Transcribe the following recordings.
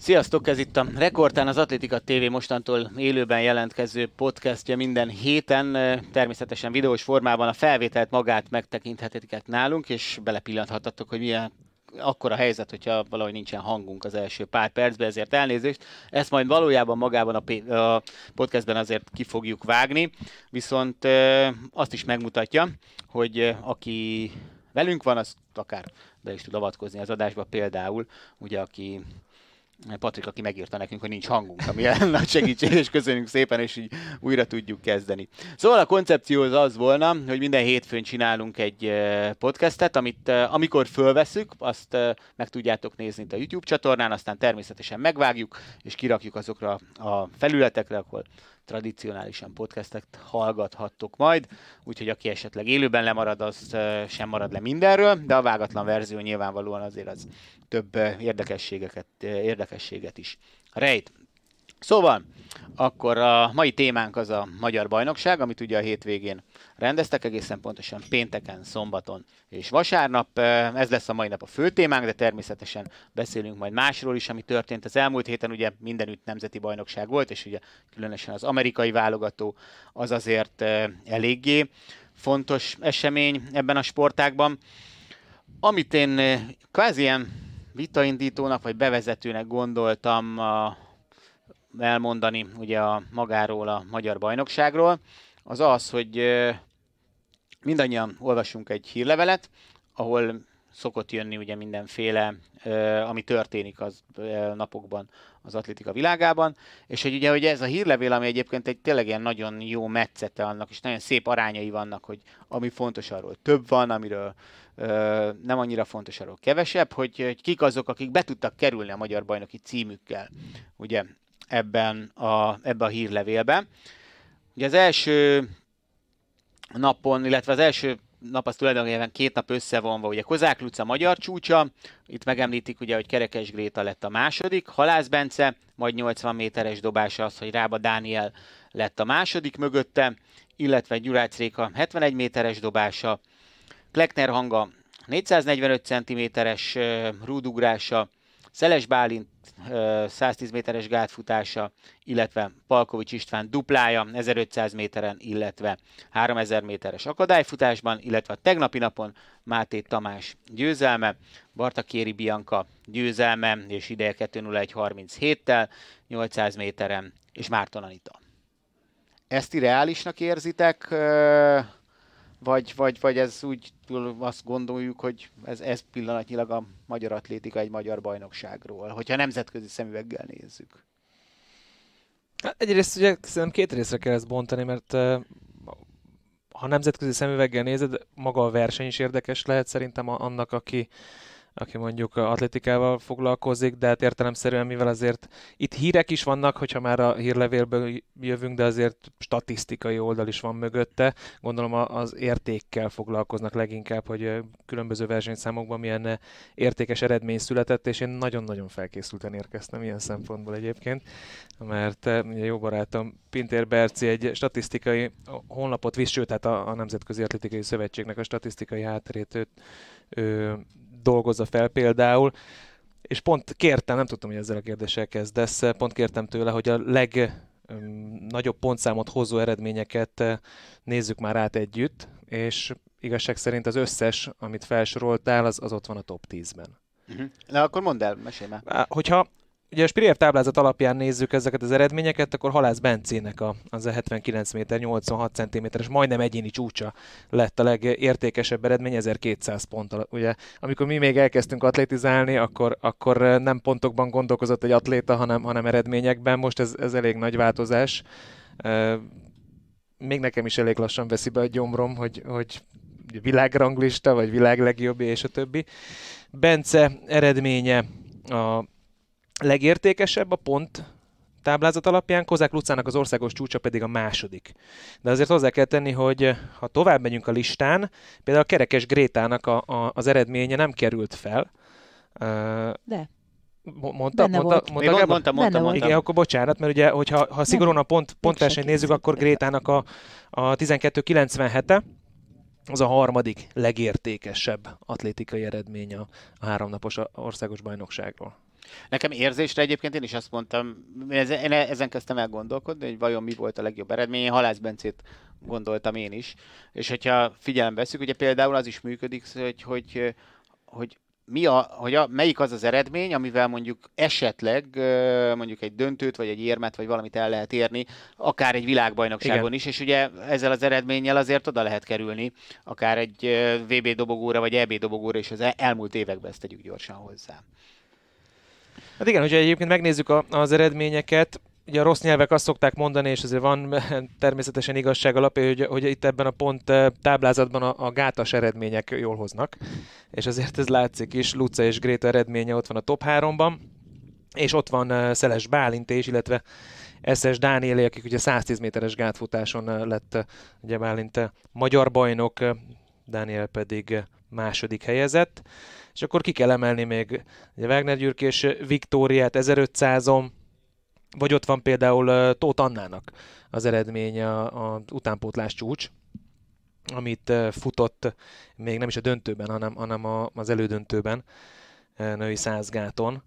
Sziasztok, ez itt a Rekordtán az Atlétika TV mostantól élőben jelentkező podcastja minden héten, természetesen videós formában a felvételt magát megtekinthetitek nálunk, és belepillanthatatok, hogy milyen akkor a helyzet, hogyha valahogy nincsen hangunk az első pár percben, ezért elnézést. Ezt majd valójában magában a, a podcastben azért ki fogjuk vágni, viszont azt is megmutatja, hogy aki velünk van, az akár be is tud avatkozni az adásba, például ugye aki Patrik, aki megírta nekünk, hogy nincs hangunk, ami nagy segítség, és köszönjük szépen, és így újra tudjuk kezdeni. Szóval a koncepció az az volna, hogy minden hétfőn csinálunk egy podcastet, amit amikor fölveszük, azt meg tudjátok nézni itt a YouTube csatornán, aztán természetesen megvágjuk, és kirakjuk azokra a felületekre, akkor tradicionálisan podcastet hallgathattok majd, úgyhogy aki esetleg élőben lemarad, az sem marad le mindenről, de a vágatlan verzió nyilvánvalóan azért az több érdekességeket, érdekességet is rejt. Szóval, akkor a mai témánk az a Magyar Bajnokság, amit ugye a hétvégén rendeztek, egészen pontosan pénteken, szombaton és vasárnap. Ez lesz a mai nap a fő témánk, de természetesen beszélünk majd másról is, ami történt az elmúlt héten. Ugye mindenütt nemzeti bajnokság volt, és ugye különösen az amerikai válogató az azért eléggé fontos esemény ebben a sportágban. Amit én kvázi ilyen vitaindítónak vagy bevezetőnek gondoltam a elmondani ugye a magáról a magyar bajnokságról, az az, hogy mindannyian olvasunk egy hírlevelet, ahol szokott jönni ugye mindenféle, ami történik az napokban az atlétika világában, és hogy ugye hogy ez a hírlevél, ami egyébként egy tényleg ilyen nagyon jó metszete annak, és nagyon szép arányai vannak, hogy ami fontos arról több van, amiről nem annyira fontos arról kevesebb, hogy, hogy kik azok, akik be tudtak kerülni a magyar bajnoki címükkel. Ugye ebben a, ebbe a hírlevélbe. Ugye az első napon, illetve az első nap az tulajdonképpen két nap összevonva, ugye Kozák Luca magyar csúcsa, itt megemlítik ugye, hogy Kerekes Gréta lett a második, Halász Bence, majd 80 méteres dobása az, hogy Rába Dániel lett a második mögötte, illetve Gyurács Réka 71 méteres dobása, Klekner Hanga 445 cm-es rúdugrása, Szeles Bálint 110 méteres gátfutása, illetve Palkovics István duplája 1500 méteren, illetve 3000 méteres akadályfutásban, illetve a tegnapi napon Máté Tamás győzelme, Bartakéri Bianca győzelme, és ideje 2.01.37-tel, 800 méteren, és Márton Anita. Ezt reálisnak érzitek? Vagy, vagy, vagy ez úgy azt gondoljuk, hogy ez, ez pillanatnyilag a magyar atlétika egy magyar bajnokságról, hogyha nemzetközi szemüveggel nézzük. Hát egyrészt ugye szerintem két részre kell ezt bontani, mert ha nemzetközi szemüveggel nézed, maga a verseny is érdekes lehet szerintem annak, aki, aki mondjuk atletikával foglalkozik, de hát értelemszerűen, mivel azért itt hírek is vannak, hogyha már a hírlevélből jövünk, de azért statisztikai oldal is van mögötte. Gondolom az értékkel foglalkoznak leginkább, hogy különböző versenyszámokban milyen értékes eredmény született, és én nagyon-nagyon felkészülten érkeztem ilyen szempontból egyébként, mert ugye jó barátom Pintér Berci egy statisztikai honlapot visz, sőt, tehát a, a Nemzetközi Atletikai Szövetségnek a statisztikai hátterét őt, ő, dolgozza fel például, és pont kértem, nem tudtam, hogy ezzel a kérdéssel kezdesz, pont kértem tőle, hogy a leg nagyobb pontszámot hozó eredményeket nézzük már át együtt, és igazság szerint az összes, amit felsoroltál, az, az ott van a top 10-ben. Uh-huh. Na akkor mondd el, mesélj már. Hogyha ugye a Spirier táblázat alapján nézzük ezeket az eredményeket, akkor Halász Bencének a, az a 79 méter 86 cm-es majdnem egyéni csúcsa lett a legértékesebb eredmény, 1200 pont. Ugye, amikor mi még elkezdtünk atlétizálni, akkor, akkor nem pontokban gondolkozott egy atléta, hanem, hanem eredményekben. Most ez, ez elég nagy változás. Még nekem is elég lassan veszi be a gyomrom, hogy, hogy világranglista, vagy világ és a többi. Bence eredménye a legértékesebb a pont táblázat alapján, Kozák Lucának az országos csúcsa pedig a második. De azért hozzá kell tenni, hogy ha tovább megyünk a listán, például a Kerekes Grétának a, a, az eredménye nem került fel. De. Mondta, mondta, mondta, mondta, mondta, mondta, mondta, mondta. Igen, akkor bocsánat, mert ugye, hogyha ha szigorúan a pont, pontversenyt nézzük, akkor Grétának a, a 12.97-e, az a harmadik legértékesebb atlétikai eredmény a, a háromnapos országos bajnokságról. Nekem érzésre egyébként én is azt mondtam, én ezen kezdtem el gondolkodni, hogy vajon mi volt a legjobb eredmény. Én Halász Bencét gondoltam én is. És hogyha figyelembe veszük, ugye például az is működik, hogy, hogy, hogy mi a, hogy a, melyik az az eredmény, amivel mondjuk esetleg mondjuk egy döntőt, vagy egy érmet, vagy valamit el lehet érni, akár egy világbajnokságon Igen. is, és ugye ezzel az eredménnyel azért oda lehet kerülni, akár egy VB dobogóra, vagy EB dobogóra, és az elmúlt években ezt tegyük gyorsan hozzá. Hát igen, hogyha egyébként megnézzük a, az eredményeket, ugye a rossz nyelvek azt szokták mondani, és azért van természetesen igazság alapja, hogy, hogy itt ebben a pont eh, táblázatban a, a gátas eredmények jól hoznak, és azért ez látszik is, Luca és Gréta eredménye ott van a top 3-ban, és ott van eh, Szeles Bálint is, illetve SS Dánielé, akik ugye 110 méteres gátfutáson eh, lett ugye Bálint magyar bajnok, Dániel pedig második helyezett. És akkor ki kell emelni még ugye Wagner Gyürk és Viktóriát 1500-on, vagy ott van például Tóth Annának az eredménye a, a utánpótlás csúcs, amit futott még nem is a döntőben, hanem, hanem a, az elődöntőben női százgáton,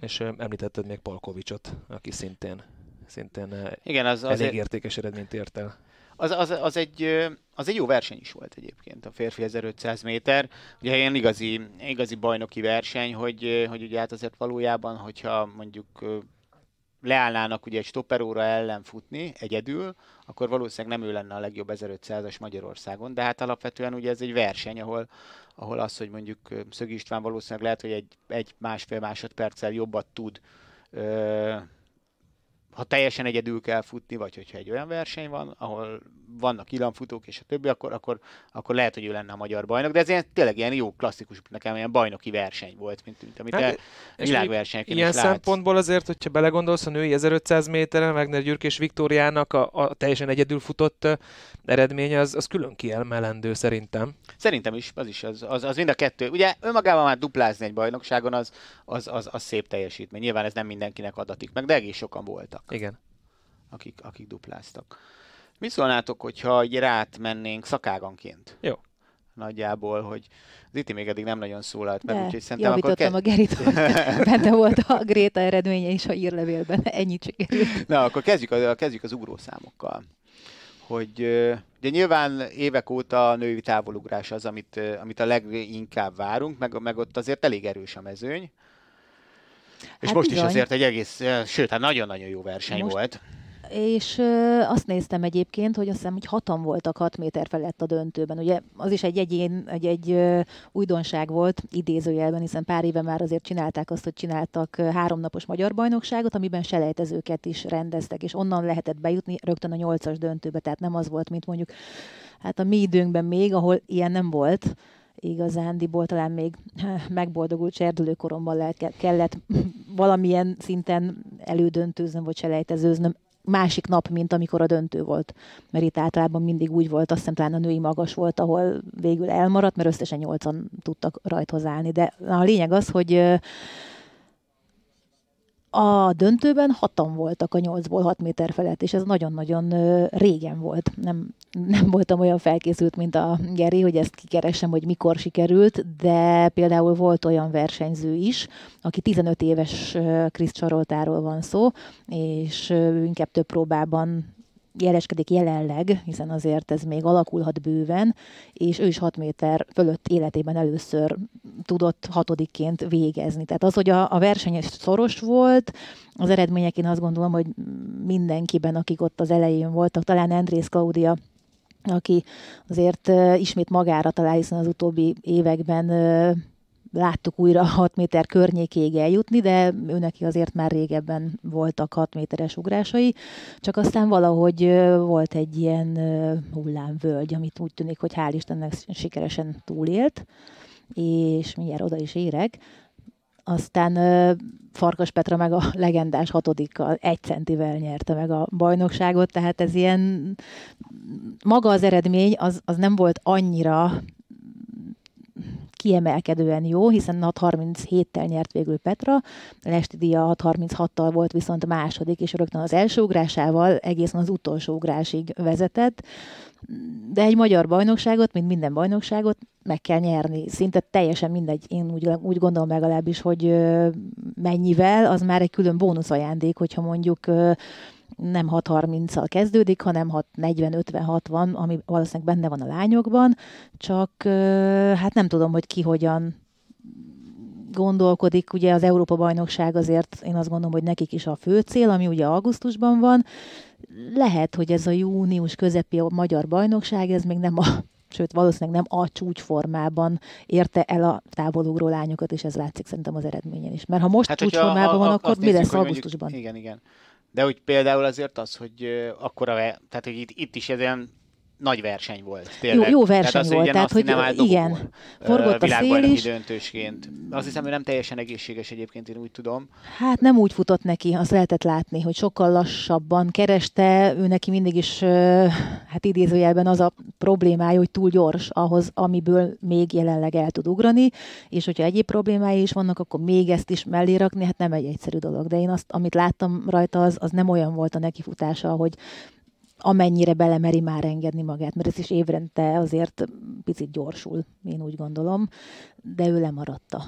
és említetted még Palkovicsot, aki szintén, szintén Igen, az, elég azért... értékes eredményt ért el. Az, az, az, egy, az egy jó verseny is volt egyébként, a férfi 1500 méter. Ugye ilyen igazi, igazi bajnoki verseny, hogy, hogy ugye hát azért valójában, hogyha mondjuk leállnának ugye egy stopperóra ellen futni egyedül, akkor valószínűleg nem ő lenne a legjobb 1500-as Magyarországon, de hát alapvetően ugye ez egy verseny, ahol, ahol az, hogy mondjuk Szögi István valószínűleg lehet, hogy egy, egy másfél másodperccel jobbat tud ha teljesen egyedül kell futni, vagy hogyha egy olyan verseny van, ahol vannak ilamfutók és a többi, akkor, akkor, akkor lehet, hogy ő lenne a magyar bajnok, de ez ilyen, tényleg ilyen jó klasszikus, nekem ilyen bajnoki verseny volt, mint, mint amit hát, világversenyeken Ilyen szempontból azért, hogyha belegondolsz, a női 1500 méteren Wagner Gyürk és Viktóriának a, a teljesen egyedül futott eredménye, az, az külön kiemelendő szerintem. Szerintem is, az is, az, az, az mind a kettő. Ugye önmagában már duplázni egy bajnokságon, az, az, az, az szép teljesítmény. Nyilván ez nem mindenkinek adatik meg, de egész sokan voltak. Igen. Akik, akik dupláztak. Mi szólnátok, hogyha egy rát mennénk szakáganként? Jó. Nagyjából, hogy az itt még eddig nem nagyon szólalt meg, úgyhogy szerintem akkor... Ke- a Gerit, hogy benne volt a Gréta eredménye is a írlevélben. Ennyit sikerült. Na, akkor kezdjük, a, kezdjük az ugrószámokkal. Hogy ugye nyilván évek óta a női távolugrás az, amit, amit a leginkább várunk, meg, meg ott azért elég erős a mezőny. És hát most bizony. is azért egy egész, sőt, hát nagyon-nagyon jó verseny most, volt és azt néztem egyébként, hogy azt hiszem, hogy hatan voltak 6 méter felett a döntőben. Ugye az is egy egyén, egy, egy újdonság volt, idézőjelben, hiszen pár éve már azért csinálták azt, hogy csináltak háromnapos magyar bajnokságot, amiben selejtezőket is rendeztek, és onnan lehetett bejutni rögtön a nyolcas döntőbe, tehát nem az volt, mint mondjuk hát a mi időnkben még, ahol ilyen nem volt, igazándiból talán még megboldogult serdülőkoromban lehet, kellett valamilyen szinten elődöntőznöm, vagy selejtezőznöm másik nap, mint amikor a döntő volt. Mert itt általában mindig úgy volt, azt hiszem talán a női magas volt, ahol végül elmaradt, mert összesen nyolcan tudtak rajthoz állni. De a lényeg az, hogy a döntőben hatan voltak a nyolcból hat méter felett, és ez nagyon-nagyon régen volt. Nem, nem voltam olyan felkészült, mint a Geri, hogy ezt kikeresem, hogy mikor sikerült, de például volt olyan versenyző is, aki 15 éves Krisz Csaroltáról van szó, és inkább több próbában jeleskedik jelenleg, hiszen azért ez még alakulhat bőven, és ő is 6 méter fölött életében először tudott hatodikként végezni. Tehát az, hogy a, a verseny szoros volt, az eredmények én azt gondolom, hogy mindenkiben, akik ott az elején voltak, talán Andrész Claudia aki azért ismét magára talál, hiszen az utóbbi években láttuk újra 6 méter környékéig eljutni, de őneki azért már régebben voltak 6 méteres ugrásai, csak aztán valahogy volt egy ilyen hullámvölgy, amit úgy tűnik, hogy hál' Istennek sikeresen túlélt, és mindjárt oda is érek. Aztán Farkas Petra meg a legendás hatodikkal egy centivel nyerte meg a bajnokságot, tehát ez ilyen maga az eredmény az, az nem volt annyira kiemelkedően jó, hiszen 6.37-tel nyert végül Petra, Lesti Dia 6.36-tal volt viszont a második, és rögtön az első ugrásával egészen az utolsó ugrásig vezetett. De egy magyar bajnokságot, mint minden bajnokságot meg kell nyerni. Szinte teljesen mindegy, én úgy, úgy gondolom legalábbis, hogy mennyivel, az már egy külön bónusz ajándék, hogyha mondjuk nem 6-30-al kezdődik, hanem 6-40-50-60, ami valószínűleg benne van a lányokban, csak hát nem tudom, hogy ki hogyan gondolkodik, ugye az Európa-bajnokság azért én azt gondolom, hogy nekik is a fő cél, ami ugye augusztusban van. Lehet, hogy ez a június közepi a magyar bajnokság, ez még nem a sőt valószínűleg nem a csúcsformában érte el a távolugró lányokat, és ez látszik szerintem az eredményen is. Mert ha most hát, csúcsformában a, a, van, akkor mi lesz augusztusban? Mondjuk, igen, igen. De hogy például azért az, hogy akkora, tehát hogy itt, itt is ez ilyen nagy verseny volt. Tényleg. Jó, jó verseny tehát az, volt, tehát hogy nem igen, forgott a szél is. döntősként. Azt hiszem, hogy nem teljesen egészséges egyébként, én úgy tudom. Hát nem úgy futott neki, azt lehetett látni, hogy sokkal lassabban kereste, ő neki mindig is, hát idézőjelben az a problémája, hogy túl gyors ahhoz, amiből még jelenleg el tud ugrani, és hogyha egyéb problémái is vannak, akkor még ezt is mellé rakni, hát nem egy egyszerű dolog. De én azt, amit láttam rajta, az, az nem olyan volt a nekifutása, hogy amennyire belemeri már engedni magát, mert ez is évrente azért picit gyorsul, én úgy gondolom, de ő lemaradta.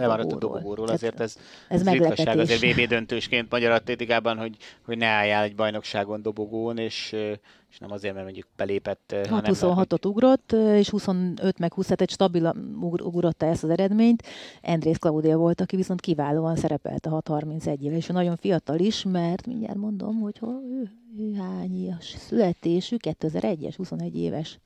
Lemaradt a dobogóról, azért ez, ez, ez ritkaság azért VB döntősként magyar atlétikában, hogy, hogy ne álljál egy bajnokságon dobogón, és, és nem azért, mert mondjuk belépett. 6-26-ot ugrott, és 25 meg 20 egy stabil ugrotta ezt az eredményt. Andrész Claudia volt, aki viszont kiválóan szerepelt a 6-31 éve, és fiatal is, ismert, mindjárt mondom, hogy hol, ő, ő hány születésű, 2001-es, 21 éves.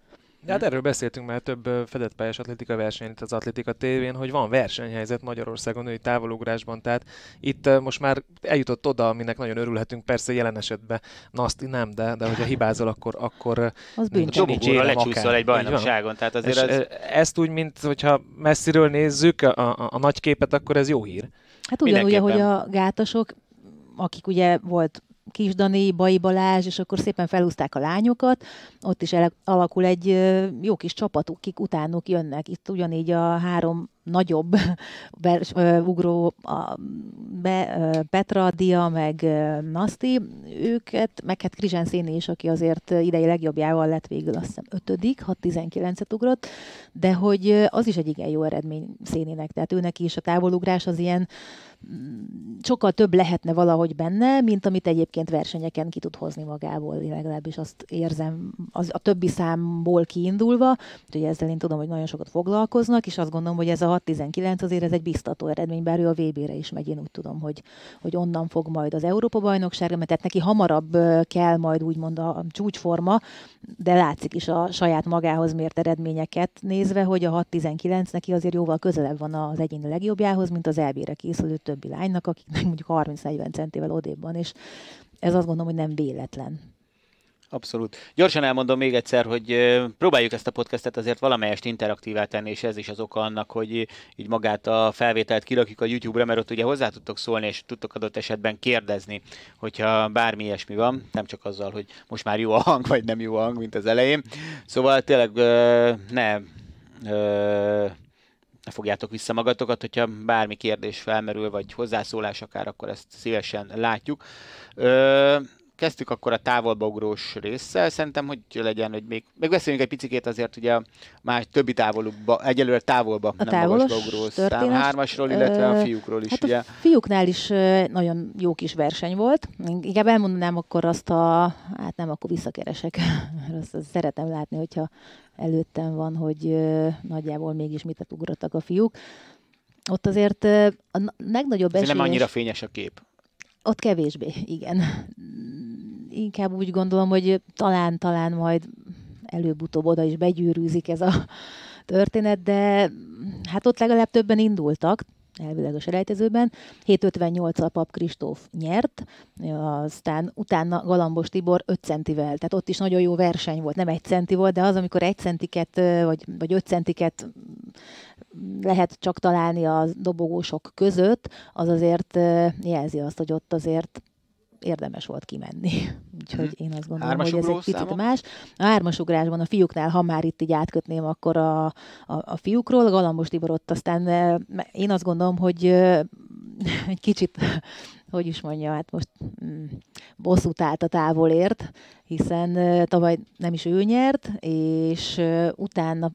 De hát erről beszéltünk már több fedett pályás atlétika versenyen itt az Atlétika tévén, hogy van versenyhelyzet Magyarországon női távolugrásban, tehát itt most már eljutott oda, aminek nagyon örülhetünk, persze jelen esetben. Naszti nem, de, de hogyha hibázol, akkor, akkor az nincs, nincs érem lecsúszol egy bajnokságon. Tehát azért ez... Ezt úgy, mint hogyha messziről nézzük a, a, a nagy képet, akkor ez jó hír. Hát ugyanúgy, hogy a gátasok, akik ugye volt Kisdani, Bai Balázs, és akkor szépen felhúzták a lányokat, ott is alakul egy jó kis csapatuk, kik utánuk jönnek. Itt ugyanígy a három nagyobb ugró, a Be, Petra, Dia, meg Nasti, őket, meg hát Krizsán Széni is, aki azért idei legjobbjával lett végül azt hiszem ötödik, 6-19-et ugrott, de hogy az is egy igen jó eredmény Szénének, tehát őnek is a távolugrás az ilyen sokkal több lehetne valahogy benne, mint amit egyébként versenyeken ki tud hozni magából, legalábbis azt érzem az, a többi számból kiindulva, úgyhogy ezzel én tudom, hogy nagyon sokat foglalkoznak, és azt gondolom, hogy ez a 6-19 azért ez egy biztató eredmény, bár ő a VB-re is megy, én úgy tudom, hogy, hogy onnan fog majd az Európa-bajnokságra, mert tehát neki hamarabb kell majd úgymond a csúcsforma, de látszik is a saját magához mért eredményeket nézve, hogy a 6-19 neki azért jóval közelebb van az egyéni legjobbjához, mint az EB-re készülő többi lánynak, akiknek mondjuk 30-40 centével odébb van, és ez azt gondolom, hogy nem véletlen. Abszolút. Gyorsan elmondom még egyszer, hogy próbáljuk ezt a podcastet azért valamelyest interaktívá tenni, és ez is az oka annak, hogy így magát a felvételt kirakjuk a YouTube-ra, mert ott ugye hozzá tudtok szólni, és tudtok adott esetben kérdezni, hogyha bármi ilyesmi van, nem csak azzal, hogy most már jó a hang, vagy nem jó a hang, mint az elején. Szóval tényleg ne ne fogjátok vissza magatokat, hogyha bármi kérdés felmerül, vagy hozzászólás akár, akkor ezt szívesen látjuk. Ö, kezdtük akkor a távolbaugrós résszel, szerintem, hogy legyen, hogy még, beszéljünk egy picit azért ugye más többi távolukba, egyelőre távolba, a nem magasbaugrós hármasról, illetve a fiúkról is. Hát ugye. a fiúknál is nagyon jó kis verseny volt. Inkább elmondanám akkor azt a, hát nem, akkor visszakeresek, azt, azt szeretem látni, hogyha előttem van, hogy nagyjából mégis mit ugrottak a fiúk. Ott azért a legnagyobb esélyes... nem annyira fényes a kép. Ott kevésbé, igen. Inkább úgy gondolom, hogy talán, talán majd előbb-utóbb oda is begyűrűzik ez a történet, de hát ott legalább többen indultak, elvileg a selejtezőben. 7.58 a Pap Kristóf nyert, aztán utána Galambos Tibor 5 centivel, tehát ott is nagyon jó verseny volt, nem egy centi volt, de az, amikor egy centiket, vagy, vagy 5 centiket lehet csak találni a dobogósok között, az azért jelzi azt, hogy ott azért érdemes volt kimenni. Úgyhogy én azt gondolom, Hármasugró hogy ez egy picit számok? más. A hármasugrásban a fiúknál, ha már itt így átkötném, akkor a, a, a fiúkról, Galambos Tibor ott aztán eh, én azt gondolom, hogy eh, egy kicsit, hogy is mondja, hát most mm, bosszút állt a távolért, hiszen tavaly nem is ő nyert, és utána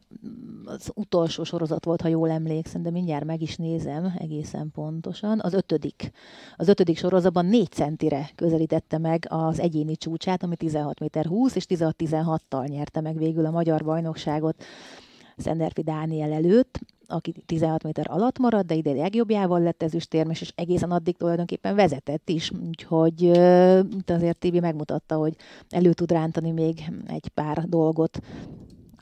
az utolsó sorozat volt, ha jól emlékszem, de mindjárt meg is nézem egészen pontosan. Az ötödik. Az ötödik sorozatban 4 centire közelítette meg az egyéni csúcsát, ami 16 méter 20, és 16-16-tal nyerte meg végül a magyar bajnokságot Szenderfi Dániel előtt, aki 16 méter alatt maradt, de idén legjobbjával lett ezüstérmes, és egészen addig tulajdonképpen vezetett is, úgyhogy itt azért Tibi megmutatta, hogy elő tud rántani még egy pár dolgot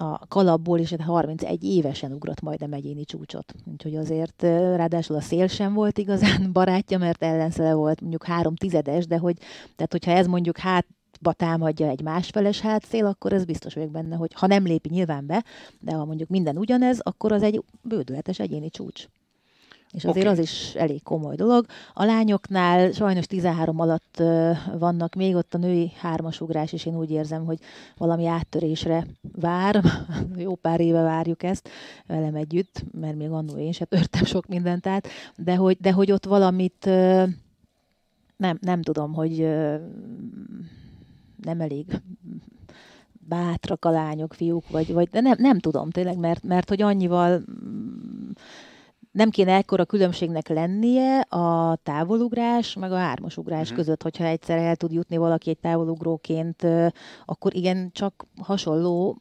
a kalapból, és 31 évesen ugrott majdnem egyéni csúcsot. Úgyhogy azért ráadásul a szél sem volt igazán barátja, mert ellenszele volt mondjuk három tizedes, de hogy, tehát hogyha ez mondjuk hát ba támadja egy másfeles hátszél, akkor ez biztos vagyok benne, hogy ha nem lépi nyilván be, de ha mondjuk minden ugyanez, akkor az egy bődületes egyéni csúcs. És azért Oké. az is elég komoly dolog. A lányoknál sajnos 13 alatt vannak még ott a női hármasugrás, és én úgy érzem, hogy valami áttörésre vár. Jó pár éve várjuk ezt velem együtt, mert még annó én se törtem sok mindent át, de hogy, de hogy ott valamit nem, nem tudom, hogy nem elég bátrak a lányok, fiúk, vagy, vagy de nem, nem tudom tényleg, mert, mert hogy annyival mm, nem kéne ekkora különbségnek lennie a távolugrás, meg a hármasugrás Mhm. uh-huh. között, hogyha egyszer el tud jutni valaki egy távolugróként, akkor igen, csak hasonló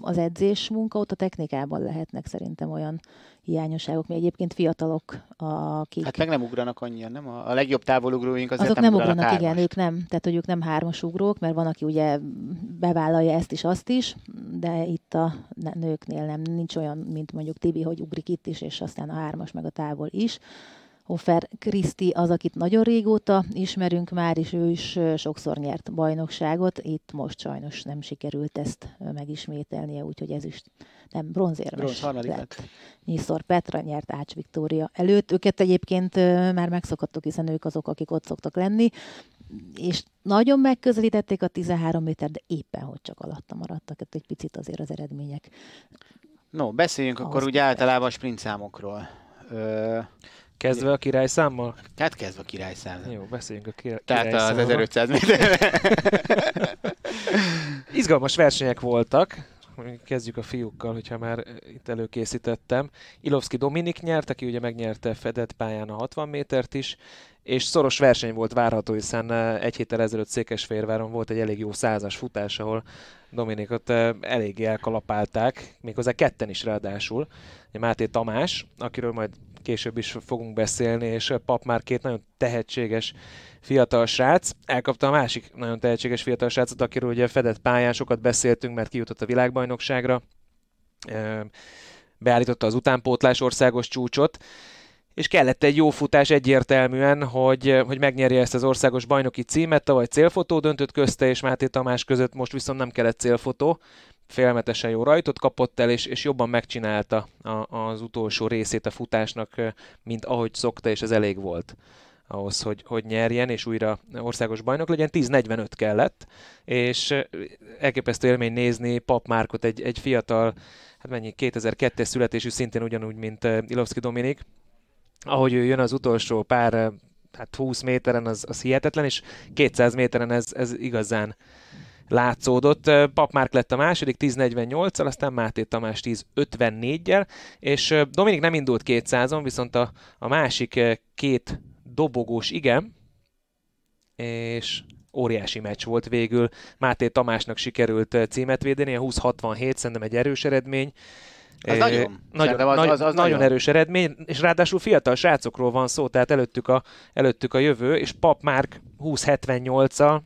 az edzés munka, ott a technikában lehetnek szerintem olyan hiányosságok, mi egyébként fiatalok, akik... Hát meg nem ugranak annyian, nem? A legjobb távolugróink azért Azok nem, nem ugranak, igen, hármast. ők nem. Tehát, hogy ők nem hármas ugrók, mert van, aki ugye bevállalja ezt is, azt is, de itt a nőknél nem, nincs olyan, mint mondjuk Tibi, hogy ugrik itt is, és aztán a hármas, meg a távol is. Hoffer Kriszti az, akit nagyon régóta ismerünk már, és ő is sokszor nyert bajnokságot. Itt most sajnos nem sikerült ezt megismételnie, úgyhogy ez is nem bronzérmes Bronz harmadik lett. lett. Nyiszor Petra nyert Ács Viktória előtt. Őket egyébként már megszokhattuk, hiszen ők azok, akik ott szoktak lenni, és nagyon megközelítették a 13 méter, de éppen hogy csak alatta maradtak. Hát egy picit azért az eredmények. No, beszéljünk Ahhoz akkor úgy általában a sprint számokról. Ö, Kezdve a királyszámmal? tehát kezdve a királyszám. Jó, beszéljünk a király, Tehát az királyszámmal. 1500 méter. Izgalmas versenyek voltak. Kezdjük a fiúkkal, hogyha már itt előkészítettem. Ilovski Dominik nyert, aki ugye megnyerte fedett pályán a 60 métert is, és szoros verseny volt várható, hiszen eh, egy héttel ezelőtt Székesfehérváron volt egy elég jó százas futás, ahol Dominikot eh, eléggé elkalapálták, méghozzá ketten is ráadásul. Máté Tamás, akiről majd később is fogunk beszélni, és Pap már két nagyon tehetséges fiatal srác. Elkapta a másik nagyon tehetséges fiatal srácot, akiről ugye fedett pályán sokat beszéltünk, mert kijutott a világbajnokságra. Beállította az utánpótlás országos csúcsot, és kellett egy jó futás egyértelműen, hogy, hogy megnyerje ezt az országos bajnoki címet. Tavaly célfotó döntött közte és Máté Tamás között, most viszont nem kellett célfotó. Félmetesen jó rajtot kapott el, és, és jobban megcsinálta a, az utolsó részét a futásnak, mint ahogy szokta, és ez elég volt ahhoz, hogy, hogy nyerjen, és újra országos bajnok legyen. 10-45 kellett, és elképesztő élmény nézni Pap Márkot, egy, egy fiatal, hát mennyi, 2002-es születésű, szintén ugyanúgy, mint Ilovszki Dominik. Ahogy ő jön az utolsó pár, hát 20 méteren, az, az hihetetlen, és 200 méteren ez, ez igazán látszódott. Pap Márk lett a második 10.48-al, aztán Máté Tamás 10.54-jel, és Dominik nem indult 200-on, viszont a, a másik két dobogós igen, és óriási meccs volt végül. Máté Tamásnak sikerült címet védeni, a 20-67 szerintem egy erős eredmény. Az Eh, nagyon. nagyon, az- nagy, az- az nagyon nagyon. erős eredmény, és ráadásul fiatal srácokról van szó, tehát előttük a, előttük a jövő, és Pap Márk 20-78-al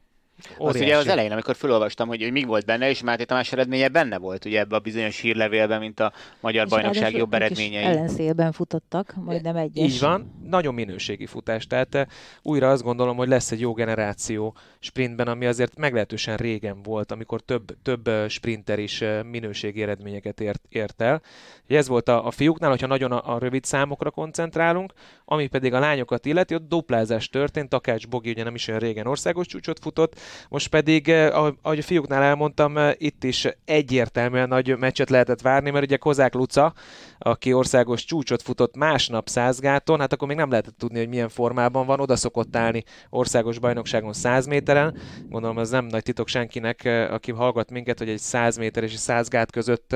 Az ugye az elején, amikor felolvastam, hogy, hogy mi volt benne, és Máté Tamás eredménye benne volt ugye ebbe a bizonyos hírlevélben, mint a magyar és bajnokság jobb eredményei. ellenszélben futottak, majdnem egyes. Így van, nagyon minőségi futás. Tehát uh, újra azt gondolom, hogy lesz egy jó generáció sprintben, ami azért meglehetősen régen volt, amikor több, több sprinter is uh, minőségi eredményeket ért, ért el. Ez volt a, a fiúknál, hogyha nagyon a, a rövid számokra koncentrálunk, ami pedig a lányokat illeti, ott duplázás történt, Takács Bogi ugye nem is olyan régen országos csúcsot futott, most pedig, eh, ahogy a fiúknál elmondtam, eh, itt is egyértelműen nagy meccset lehetett várni, mert ugye Kozák Luca, aki országos csúcsot futott másnap százgáton, hát akkor még nem lehetett tudni, hogy milyen formában van, oda szokott állni országos bajnokságon 100 méteren. Gondolom ez nem nagy titok senkinek, eh, aki hallgat minket, hogy egy 100 méter és egy 100 gát között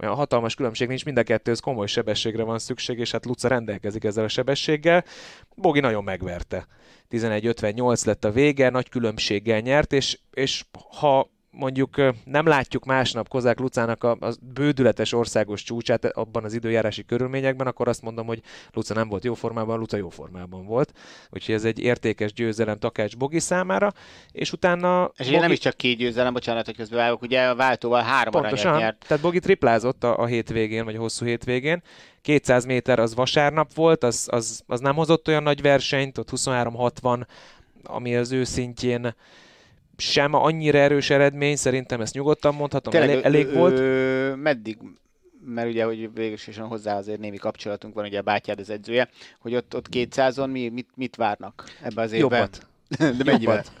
olyan hatalmas különbség nincs, mind a kettőhöz komoly sebességre van szükség, és hát Luca rendelkezik ezzel a sebességgel. Bogi nagyon megverte. 11.58 lett a vége, nagy különbséggel nyert, és, és ha mondjuk nem látjuk másnap Kozák Lucának a, a bődületes országos csúcsát abban az időjárási körülményekben, akkor azt mondom, hogy Luca nem volt jó formában, Luca jó formában volt. Úgyhogy ez egy értékes győzelem Takács Bogi számára, és utána... És Bogi... nem is csak két győzelem, bocsánat, hogy közben válok, ugye a váltóval három Pontosan, nyert. tehát Bogi triplázott a, a hétvégén, vagy a hosszú hétvégén, 200 méter az vasárnap volt, az, az, az nem hozott olyan nagy versenyt, ott 23-60, ami az ő szintjén sem annyira erős eredmény, szerintem ezt nyugodtan mondhatom, Tényleg, elég, elég ö, volt. Ö, meddig mert ugye, hogy végülisésen hozzá azért némi kapcsolatunk van, ugye a bátyád az edzője, hogy ott, ott 200-on mi, mit, mit várnak ebbe az évben? Jobbat. De mennyivel? Jobbat.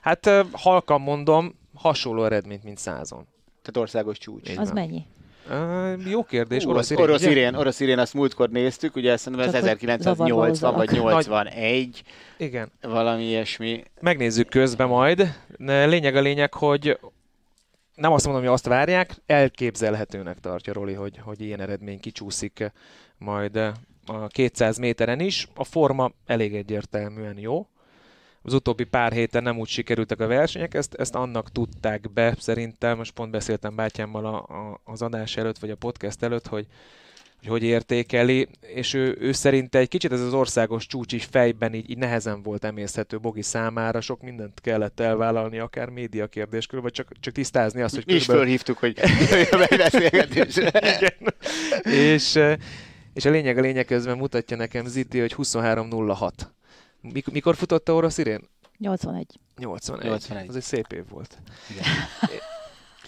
Hát halkan mondom, hasonló eredményt, mint százon. Tehát országos csúcs. Így az van. mennyi? Uh, jó kérdés. orosz, irén, orosz, irén, orosz irén, azt múltkor néztük, ugye ezt mondom, ez 1980 vagy 81. Igen. Valami ilyesmi. Megnézzük közben majd. Lényeg a lényeg, hogy nem azt mondom, hogy azt várják, elképzelhetőnek tartja Roli, hogy, hogy ilyen eredmény kicsúszik majd a 200 méteren is. A forma elég egyértelműen jó az utóbbi pár héten nem úgy sikerültek a versenyek, ezt, ezt annak tudták be, szerintem, most pont beszéltem bátyámmal a, a, az adás előtt, vagy a podcast előtt, hogy hogy, hogy értékeli, és ő, ő szerinte egy kicsit ez az országos csúcs is fejben így, így nehezen volt emészhető Bogi számára, sok mindent kellett elvállalni, akár média kérdéskör, vagy csak, csak tisztázni azt, hogy... Mi is fölhívtuk, hogy jöjjön a beszélgetésre. és, és a lényeg a lényeg közben mutatja nekem Ziti, hogy 23.06 Mik- mikor futott a orosz irén? 81. 81. 81. Az egy szép év volt. Igen.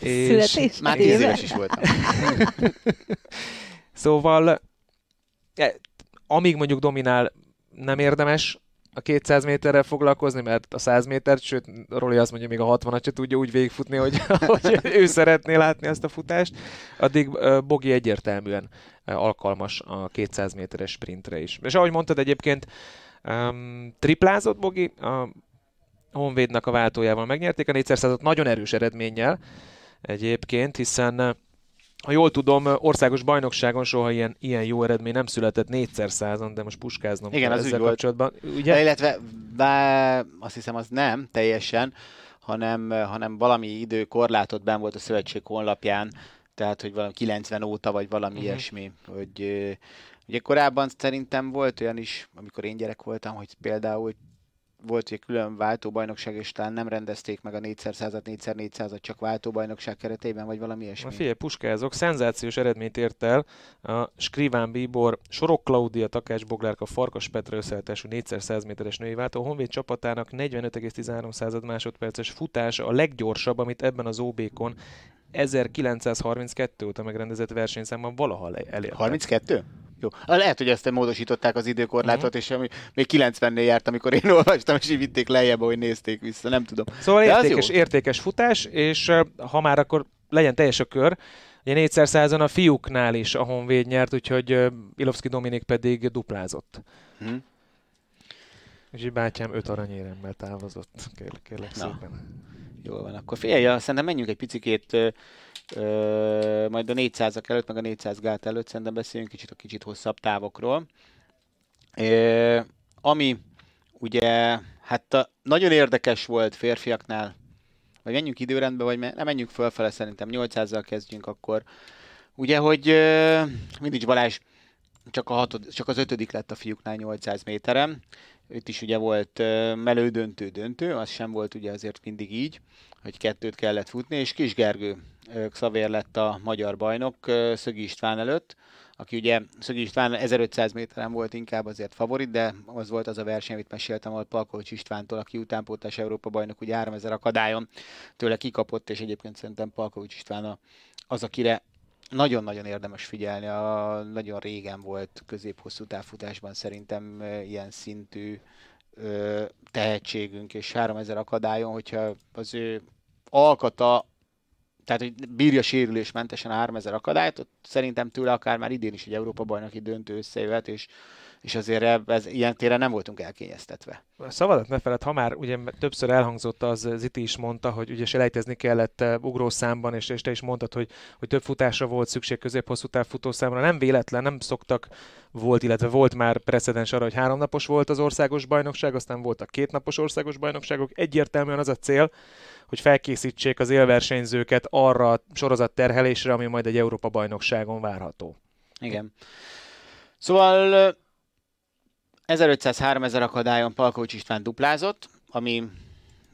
és Születés már 10 éves is voltam. szóval, e, amíg mondjuk dominál, nem érdemes a 200 méterrel foglalkozni, mert a 100 métert, sőt, Roli azt mondja, még a 60-at se tudja úgy végigfutni, hogy, hogy ő szeretné látni ezt a futást, addig Bogi egyértelműen alkalmas a 200 méteres sprintre is. És ahogy mondtad egyébként, Um, triplázott Bogi, a Honvédnak a váltójával megnyerték a 400 nagyon erős eredménnyel egyébként, hiszen ha jól tudom, országos bajnokságon soha ilyen, ilyen jó eredmény nem született négyszer százon, de most puskáznom Igen, kell az ezzel kapcsolatban. Ugye? De illetve bár, azt hiszem az nem teljesen, hanem, hanem valami időkorlátot ben volt a szövetség honlapján, tehát hogy valami 90 óta, vagy valami uh-huh. ilyesmi, hogy Ugye korábban szerintem volt olyan is, amikor én gyerek voltam, hogy például volt egy külön váltóbajnokság, és talán nem rendezték meg a 4x100-at, 4x400-at csak váltóbajnokság keretében, vagy valami ilyesmi. Figyelj, puskázok, szenzációs eredményt ért el a Skriván Bíbor, Sorok Klaudia, Takács Boglárka, Farkas Petra összeállítású 4x100 méteres női váltó. A Honvéd csapatának 45,13 másodperces futása a leggyorsabb, amit ebben az OB-kon 1932 óta megrendezett versenyszámban valaha elért. 32? Jó. Lehet, hogy ezt módosították az időkorlátot, uh-huh. és ami még 90-nél járt, amikor én olvastam, és így vitték lejjebb, hogy nézték vissza, nem tudom. Szóval De értékes, értékes futás, és ha már akkor legyen teljes a kör, Ugye 400 százon a fiúknál is a Honvéd nyert, úgyhogy Ilovszki Dominik pedig duplázott. Hmm. És bátyám öt aranyéremmel távozott, kérlek, kérlek Na. szépen. Jól van, akkor figyelj, szerintem menjünk egy picikét Ö, majd a 400-ak előtt, meg a 400 gát előtt szerintem beszéljünk kicsit a kicsit hosszabb távokról. Ö, ami ugye, hát a, nagyon érdekes volt férfiaknál, vagy menjünk időrendbe, vagy nem menjünk fölfele, szerintem 800-zal kezdjünk akkor. Ugye, hogy mindig Balázs csak, a hatod, csak az ötödik lett a fiúknál 800 méterem, itt is ugye volt melődöntő döntő, az sem volt ugye azért mindig így, hogy kettőt kellett futni, és Kis Gergő Xavér lett a magyar bajnok Szögi István előtt, aki ugye Szögi István 1500 méteren volt inkább azért favorit, de az volt az a verseny, amit meséltem, ahol Palkovics Istvántól, aki utánpótlás Európa bajnok, ugye 3000 akadályon tőle kikapott, és egyébként szerintem Palkovics István az, akire nagyon-nagyon érdemes figyelni, a, nagyon régen volt közép-hosszú távfutásban szerintem ilyen szintű ö, tehetségünk, és 3000 akadályon, hogyha az ő alkata tehát hogy bírja sérülésmentesen a 3000 akadályt, ott szerintem tőle akár már idén is egy Európa bajnoki döntő összejöhet, és, és azért ez, ilyen téren nem voltunk elkényeztetve. A szavadat ne feled, ha már ugye többször elhangzott az, Ziti is mondta, hogy ugye selejtezni kellett eh, ugrószámban, és, és te is mondtad, hogy, hogy több futásra volt szükség közép-hosszú táv futószámra. Nem véletlen, nem szoktak volt, illetve volt már precedens arra, hogy háromnapos volt az országos bajnokság, aztán voltak kétnapos országos bajnokságok. Egyértelműen az a cél, hogy felkészítsék az élversenyzőket arra a sorozat terhelésre, ami majd egy Európa bajnokságon várható. Igen. Szóval 1500-3000 akadályon Palkovics István duplázott, ami,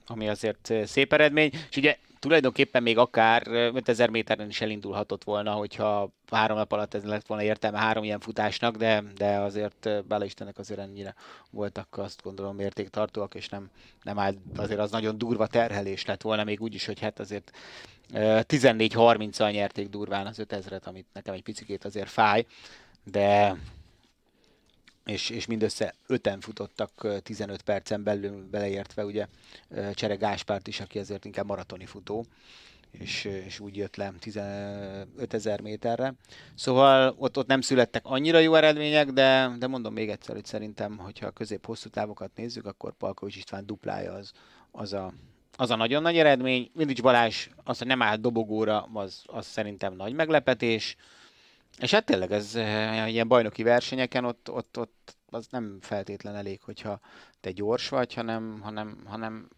ami azért szép eredmény, és ugye tulajdonképpen még akár 5000 méteren is elindulhatott volna, hogyha három nap alatt ez lett volna értelme három ilyen futásnak, de, de azért bele Istennek azért ennyire voltak azt gondolom mértéktartóak, és nem, nem állt, azért az nagyon durva terhelés lett volna, még úgy is, hogy hát azért 14-30-al nyerték durván az 5000-et, amit nekem egy picikét azért fáj, de és, és mindössze öten futottak 15 percen belül beleértve, ugye Csere Gáspárt is, aki azért inkább maratoni futó, és, és úgy jött le 15 ezer méterre. Szóval ott, ott nem születtek annyira jó eredmények, de, de mondom még egyszer, hogy szerintem, hogyha a közép-hosszú távokat nézzük, akkor Palkovics István duplája az, az a, az a nagyon nagy eredmény. Mindig Balázs az, hogy nem állt dobogóra, az, az szerintem nagy meglepetés. És hát tényleg ez eh, ilyen bajnoki versenyeken ott, ott, ott az nem feltétlen elég, hogyha te gyors vagy, hanem, hanem, hanem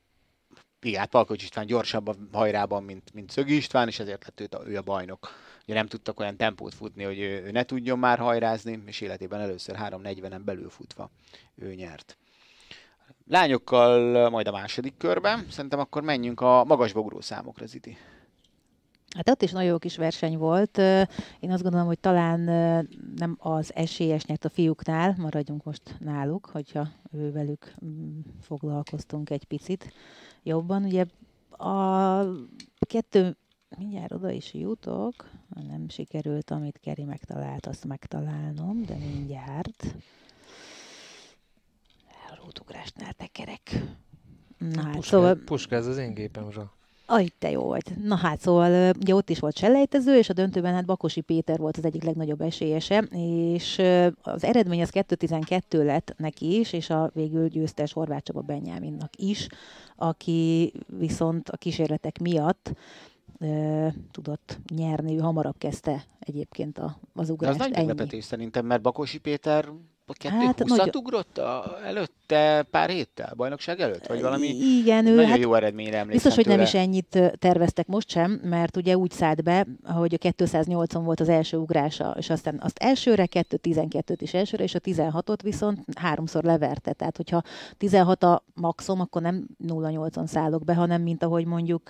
igen, hát Palkovics István gyorsabb a hajrában, mint, mint Szögi István, és ezért lett őt a, ő a bajnok. Ugye nem tudtak olyan tempót futni, hogy ő, ő ne tudjon már hajrázni, és életében először 3.40-en belül futva ő nyert. Lányokkal majd a második körben, szerintem akkor menjünk a magasbogró számokra, Ziti. Hát ott is nagyon jó kis verseny volt. Én azt gondolom, hogy talán nem az esélyes nyert a fiúknál, maradjunk most náluk, hogyha velük mm, foglalkoztunk egy picit jobban. Ugye a kettő, mindjárt oda is jutok, nem sikerült, amit Keri megtalált, azt megtalálnom, de mindjárt. Elrótugrásnál tekerek. Na hát, puska, szóval... Puska, ez az én gépemről. Aj, te jó vagy. Na hát, szóval ugye ott is volt selejtező, és a döntőben hát Bakosi Péter volt az egyik legnagyobb esélyese, és az eredmény az 2.12 lett neki is, és a végül győztes Horváth Csaba Benyáminnak is, aki viszont a kísérletek miatt tudott nyerni, ő hamarabb kezdte egyébként a, az ugrást. De az nagy meglepetés szerintem, mert Bakosi Péter kettő hát, nagy... ugrott a, előtte pár héttel, bajnokság előtt? Vagy valami Igen, ő, nagyon hát jó eredményre emlékszem Biztos, hogy tőle. nem is ennyit terveztek most sem, mert ugye úgy szállt be, hogy a 280 volt az első ugrása, és aztán azt elsőre, 212-t is elsőre, és a 16-ot viszont háromszor leverte. Tehát, hogyha 16 a maximum, akkor nem 0-8-on szállok be, hanem mint ahogy mondjuk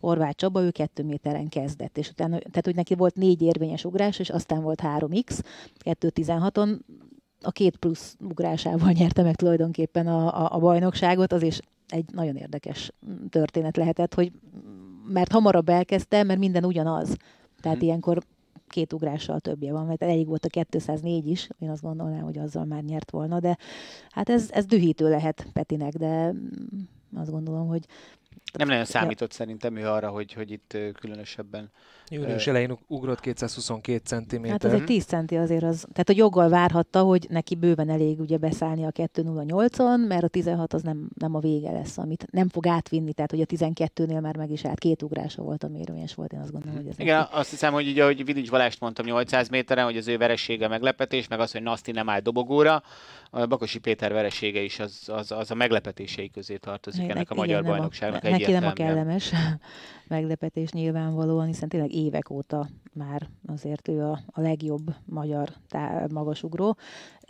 Orvács Csaba, ő 2 méteren kezdett. És utána, tehát, hogy neki volt négy érvényes ugrás, és aztán volt 3x, 2-16-on a két plusz ugrásával nyerte meg tulajdonképpen a, a, a bajnokságot, az is egy nagyon érdekes történet lehetett, hogy mert hamarabb elkezdte, mert minden ugyanaz. Tehát hmm. ilyenkor két ugrással többje van, mert elég volt a 204 is, én azt gondolnám, hogy azzal már nyert volna, de hát ez, ez dühítő lehet Petinek, de azt gondolom, hogy nem nagyon számított ja. szerintem ő arra, hogy, hogy itt különösebben Június uh, elején ugrott 222 cm. Hát az egy 10 centi azért az, tehát a joggal várhatta, hogy neki bőven elég ugye beszállni a 208-on, mert a 16 az nem, nem a vége lesz, amit nem fog átvinni, tehát hogy a 12-nél már meg is állt, két ugrása volt, ami érvényes volt, én azt gondolom, hogy ez Igen, neki... azt hiszem, hogy ugye, ahogy Vidics Balást mondtam 800 méteren, hogy az ő veressége meglepetés, meg az, hogy Nasti nem áll dobogóra, a Bakosi Péter veresége is az, az, az a meglepetései közé tartozik igen, ennek a magyar igen, bajnokságnak. A, neki nem a kellemes meglepetés nyilvánvalóan, hiszen tényleg évek óta már azért ő a, a legjobb magyar tá- magasugró.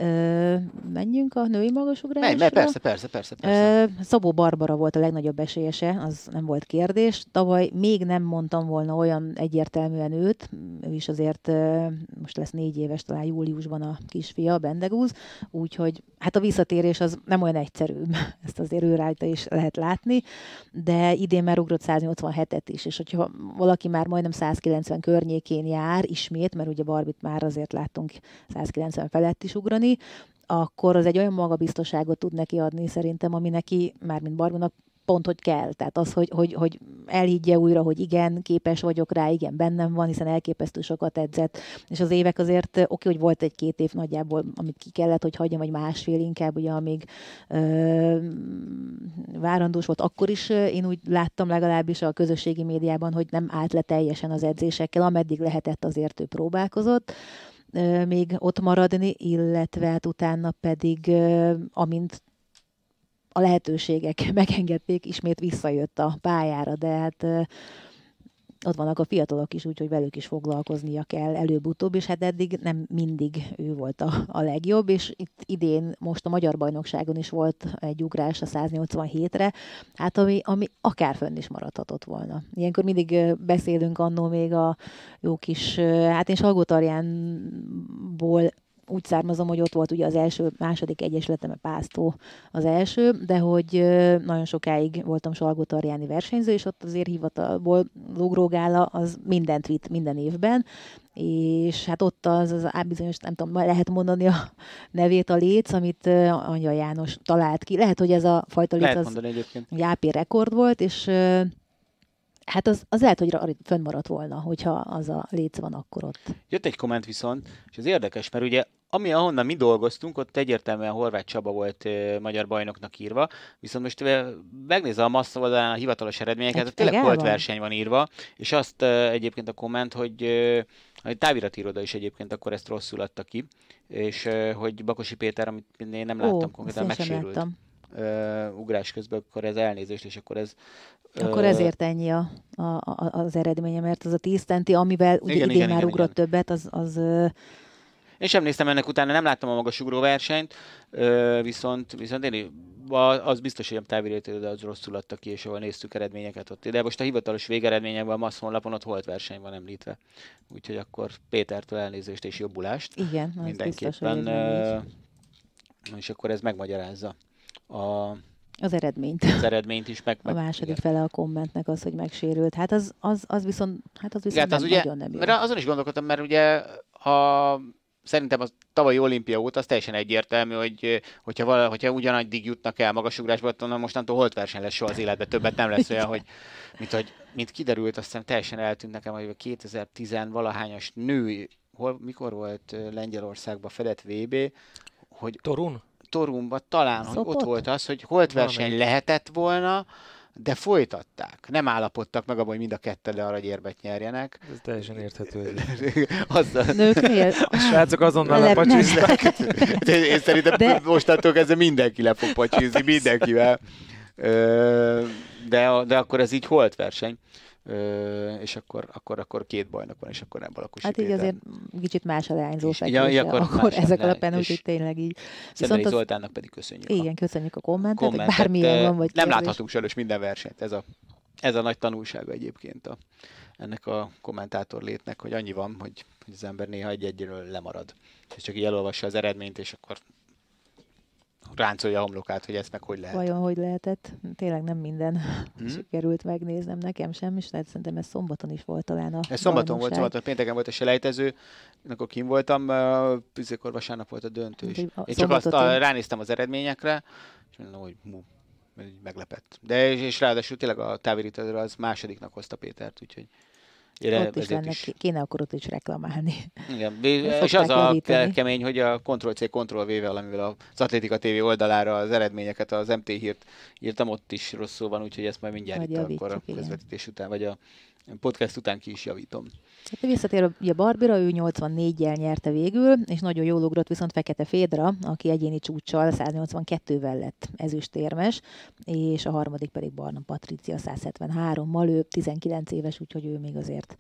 Ö, menjünk a női magasugrásra? Menj, persze, persze, persze. persze. Ö, Szabó Barbara volt a legnagyobb esélyese, az nem volt kérdés. Tavaly még nem mondtam volna olyan egyértelműen őt, ő is azért ö, most lesz négy éves, talán júliusban a kisfia, Bendegúz, úgyhogy hát a visszatérés az nem olyan egyszerű, ezt azért ő rajta is lehet látni, de idén már ugrott 187-et is, és hogyha valaki már majdnem 190 környékén jár ismét, mert ugye Barbit már azért láttunk 190 felett is ugrani, akkor az egy olyan magabiztosságot tud neki adni szerintem, ami neki, már mint Barbinak, pont, hogy kell. Tehát az, hogy, hogy, hogy elhiggye újra, hogy igen, képes vagyok rá, igen, bennem van, hiszen elképesztő sokat edzett. És az évek azért, oké, hogy volt egy-két év nagyjából, amit ki kellett, hogy hagyjam, vagy másfél inkább, ugye, amíg ö, várandós volt, akkor is én úgy láttam legalábbis a közösségi médiában, hogy nem állt le teljesen az edzésekkel, ameddig lehetett azért ő próbálkozott még ott maradni, illetve hát utána pedig, amint a lehetőségek megengedték, ismét visszajött a pályára, de hát ott vannak a fiatalok is, úgyhogy velük is foglalkoznia kell előbb-utóbb, és hát eddig nem mindig ő volt a, a legjobb, és itt idén most a Magyar Bajnokságon is volt egy ugrás a 187-re, hát ami, ami akár fönn is maradhatott volna. Ilyenkor mindig beszélünk annó még a jó kis, hát én Salgótarjánból úgy származom, hogy ott volt ugye az első, második egyesületem, a Pásztó az első, de hogy nagyon sokáig voltam Salgótarjáni versenyző, és ott azért hivatalból lógrógála az mindent vitt minden évben, és hát ott az, az bizonyos, nem tudom, lehet mondani a nevét, a léc, amit Anya János talált ki. Lehet, hogy ez a fajta léc lehet az AP rekord volt, és Hát az, az lehet, hogy fönnmaradt volna, hogyha az a léc van akkor ott. Jött egy komment viszont, és ez érdekes, mert ugye ami ahonnan mi dolgoztunk, ott egyértelműen Horváth Csaba volt e, magyar bajnoknak írva, viszont most e, megnézze a massza oldalán a hivatalos eredményeket, hát, tényleg volt verseny van írva, és azt e, egyébként a komment, hogy e, a táviratiroda is egyébként akkor ezt rosszul adta ki, és e, hogy Bakosi Péter, amit én nem láttam Ó, konkrétan, megsérült. Uh, ugrás közben, akkor ez elnézést, és akkor ez akkor ezért ennyi a, a, a, az eredménye, mert az a 10 tenti, amivel ugye igen, idén igen, már igen, ugrott igen. többet, az, az én sem néztem ennek utána, nem láttam a magasugró versenyt, viszont, viszont én az biztos, hogy távirét, de az rosszul adta ki, és ahol néztük eredményeket ott. De most a hivatalos végeredményekben a MASZ honlapon ott volt verseny van említve. Úgyhogy akkor Pétertől elnézést és jobbulást. Igen, az mindenképpen. Biztos, és akkor ez megmagyarázza a, az eredményt. Az eredményt is meg. meg a második igen. fele a kommentnek az, hogy megsérült. Hát az, az, az viszont, hát az viszont igen, nem, az ugye, nagyon nem jó. Mert azon is gondolkodtam, mert ugye ha szerintem a tavalyi olimpia óta az teljesen egyértelmű, hogy hogyha, vala, hogyha ugyanaddig jutnak el magasugrásba, akkor mostantól holt verseny lesz soha az életben, többet nem lesz olyan, hogy mint, hogy, mint kiderült, azt hiszem teljesen eltűnt nekem, hogy a 2010 valahányas nő, hol, mikor volt Lengyelországban fedett VB, hogy Torun? Torunban talán, hogy ott volt az, hogy holt verseny lehetett volna, de folytatták. Nem állapodtak meg abban, hogy mind a ketten aranyérmet nyerjenek. Ez teljesen érthető. Azzal... Nőknél? A srácok azonnal lepacsiznak. Én szerintem de... mostantól kezdve mindenki le fog pacsizni, mindenkivel. De, de akkor ez így holt verseny. És akkor, akkor, akkor két bajnok van, és akkor nem Balakosi Hát így azért kicsit más a leányzó ja, ja, akkor, akkor ezek alapján, úgyhogy tényleg így. Viszont az... Zoltánnak pedig köszönjük. Igen, köszönjük a kommentet, kommentet bármilyen van, vagy Nem kérdés. láthatunk sajnos minden versenyt, ez a, ez a nagy tanulsága egyébként a, ennek a kommentátor létnek, hogy annyi van, hogy, hogy az ember néha egy-egyről lemarad. És csak így elolvassa az eredményt, és akkor ráncolja a homlokát, hogy ezt meg hogy lehet. Vajon hogy lehetett? Tényleg nem minden hmm. sikerült megnéznem nekem sem, és lehet szerintem ez szombaton is volt talán a Ez szombaton volt, szombaton, pénteken volt a selejtező, akkor kim voltam, uh, vasárnap volt a döntő is. Én csak azt a, ránéztem az eredményekre, és mondom, hogy mu, meglepett. De és, és ráadásul tényleg a távirítőről az másodiknak hozta Pétert, úgyhogy Ére, ott is lenne, is... kéne akkor ott is reklamálni. Igen, és az a kemény, hogy a Ctrl-C, Ctrl-V-vel, amivel az Atlétika TV oldalára az eredményeket, az MT hírt írtam, ott is rosszul van, úgyhogy ezt majd mindjárt majd itt akkor a közvetítés után, vagy a podcast után ki is javítom. Hát visszatér a Barbira, ő 84-jel nyerte végül, és nagyon jól ugrott viszont Fekete Fédra, aki egyéni csúccsal 182-vel lett ezüstérmes, és a harmadik pedig Barna Patricia 173-mal, ő 19 éves, úgyhogy ő még azért